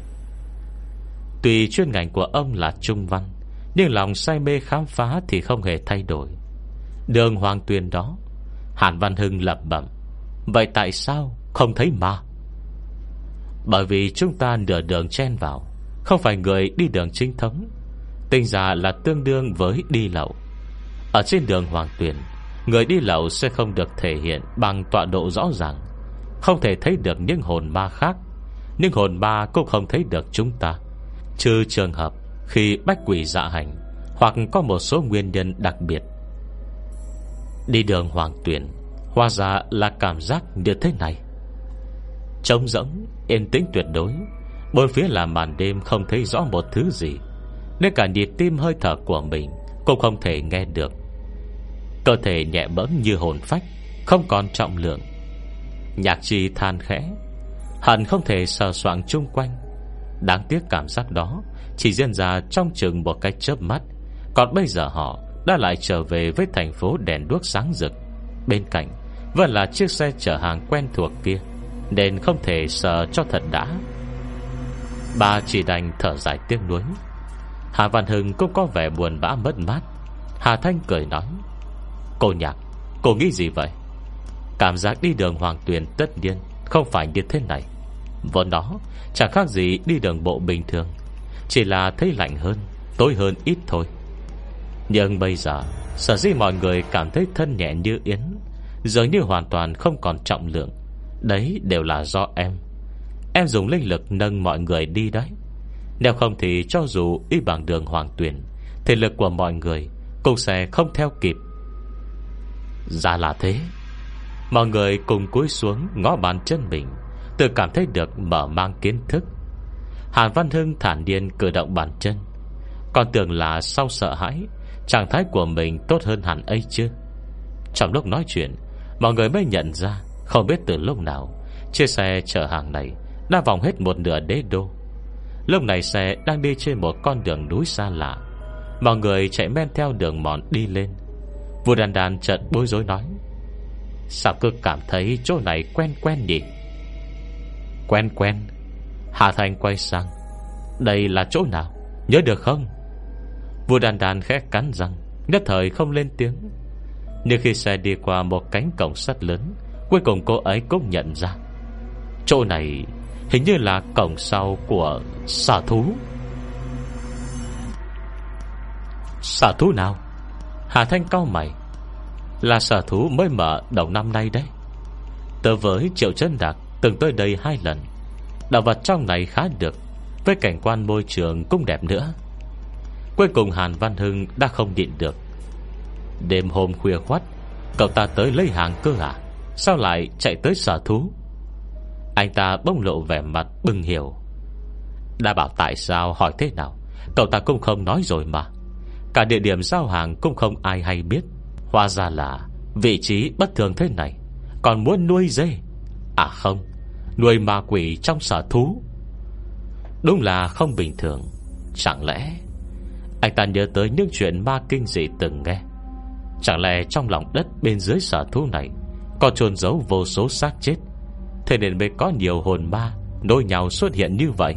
Tùy chuyên ngành của ông là trung văn, Nhưng lòng say mê khám phá Thì không hề thay đổi. Đường hoàng tuyền đó, Hàn Văn Hưng lẩm bẩm, Vậy tại sao không thấy ma? Bởi vì chúng ta nửa đường chen vào. Không phải người đi đường chính thống. Tinh giả là tương đương với đi lậu. Ở trên đường Hoàng Tuyền, Người đi lậu sẽ không được thể hiện Bằng tọa độ rõ ràng. Không thể thấy được những hồn ma khác. Nhưng hồn ma cũng không thấy được chúng ta. Trừ trường hợp Khi bách quỷ dạ hành, Hoặc có một số nguyên nhân đặc biệt. Đi đường hoàng tuyển Hoa ra là cảm giác như thế này. Trông rỗng, Yên tĩnh tuyệt đối. Bốn phía là màn đêm không thấy rõ một thứ gì. Nên cả nhịp tim hơi thở của mình Cũng không thể nghe được. Cơ thể nhẹ bẫng như hồn phách, Không còn trọng lượng. Nhạc chi than khẽ, Hẳn không thể sờ soạn chung quanh. Đáng tiếc cảm giác đó Chỉ diễn ra trong chừng một cái chớp mắt. Còn bây giờ họ Đã lại trở về với thành phố đèn đuốc sáng rực. Bên cạnh Vẫn là chiếc xe chở hàng quen thuộc kia, Nên không thể sợ cho thật đã. Bà chỉ đành thở dài tiếc nuối. Hà Văn Hưng cũng có vẻ buồn bã mất mát. Hà Thanh cười nói, Cô nhạc, Cô nghĩ gì vậy? Cảm giác đi đường Hoàng Tuyền tất nhiên Không phải như thế này. Vốn đó, chẳng khác gì đi đường bộ bình thường, Chỉ là thấy lạnh hơn, Tối hơn ít thôi. Nhưng bây giờ, Sở dĩ mọi người cảm thấy thân nhẹ như yến, Dường như hoàn toàn không còn trọng lượng. Đấy đều là do em. Em dùng linh lực nâng mọi người đi đấy. Nếu không thì cho dù Y bằng đường hoàng tuyển, Thể lực của mọi người Cũng sẽ không theo kịp. Ra là thế. Mọi người cùng cúi xuống ngó bàn chân mình, Tự cảm thấy được mở mang kiến thức. Hàn Văn Hưng thản nhiên cử động bàn chân. Còn tưởng là sau sợ hãi, Trạng thái của mình tốt hơn hẳn ấy chứ? Trong lúc nói chuyện, Mọi người mới nhận ra, Không biết từ lúc nào, Chiếc xe chở hàng này đã vòng hết một nửa đế đô. Lúc này xe đang đi trên một con đường núi xa lạ. Mọi người chạy men theo đường mòn đi lên. Vua đàn đàn chợt bối rối nói, Sao cứ cảm thấy chỗ này quen quen nhỉ? Quen quen. Hà Thành quay sang, Đây là chỗ nào? Nhớ được không? Vua đàn đàn khẽ cắn răng, Nhất thời không lên tiếng. Nhưng khi xe đi qua một cánh cổng sắt lớn, Cuối cùng cô ấy cũng nhận ra, Chỗ này Hình như là cổng sau của xà thú. Xà thú nào? Hà Thanh cao mày. Là xà thú mới mở đầu năm nay đấy. Tớ với Triệu chân Đạc Từng tới đây hai lần. Đạo vật trong này khá được, Với cảnh quan môi trường cũng đẹp nữa. Cuối cùng Hàn Văn Hưng đã không nhịn được. Đêm hôm khuya khoắt, Cậu ta tới lấy hàng cơ à? Sao lại chạy tới sở thú? Anh ta bông lộ vẻ mặt bưng hiểu. Đã bảo tại sao, hỏi thế nào? Cậu ta cũng không nói rồi mà. Cả địa điểm giao hàng cũng không ai hay biết. Hóa ra là Vị trí bất thường thế này. Còn muốn nuôi dê? À không, Nuôi ma quỷ trong sở thú. Đúng là không bình thường. Chẳng lẽ Anh ta nhớ tới những chuyện ma kinh dị từng nghe? Chẳng lẽ trong lòng đất bên dưới sở thú này Có trồn giấu vô số xác chết? Thế nên mới có nhiều hồn ma Nối nhau xuất hiện như vậy.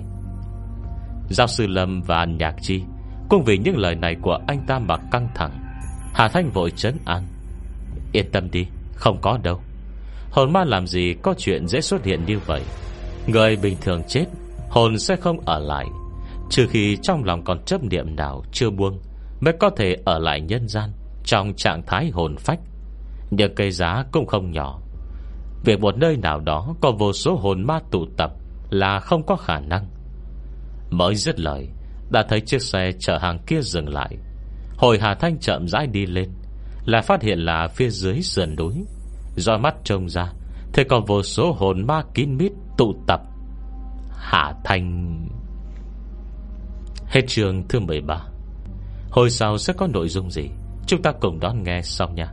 Giáo sư Lâm và Nhạc Chi Cũng vì những lời này của anh ta mà căng thẳng. Hà Thanh vội trấn an. Yên tâm đi, Không có đâu. Hồn ma làm gì có chuyện dễ xuất hiện như vậy. Người bình thường chết, Hồn sẽ không ở lại. Trừ khi trong lòng còn chấp niệm nào chưa buông, Mới có thể ở lại nhân gian Trong trạng thái hồn phách. Nhưng cây giá cũng không nhỏ. Việc một nơi nào đó Có vô số hồn ma tụ tập Là không có khả năng. Mới dứt lời, Đã thấy chiếc xe chở hàng kia dừng lại. Hồi Hà Thanh chậm rãi đi lên Là phát hiện là phía dưới sườn núi. Do mắt trông ra Thế còn vô số hồn ma kín mít tụ tập. Hà Thanh. Hết trường thứ 13 Hồi sau sẽ có nội dung gì? Chúng ta cùng đón nghe sau nha.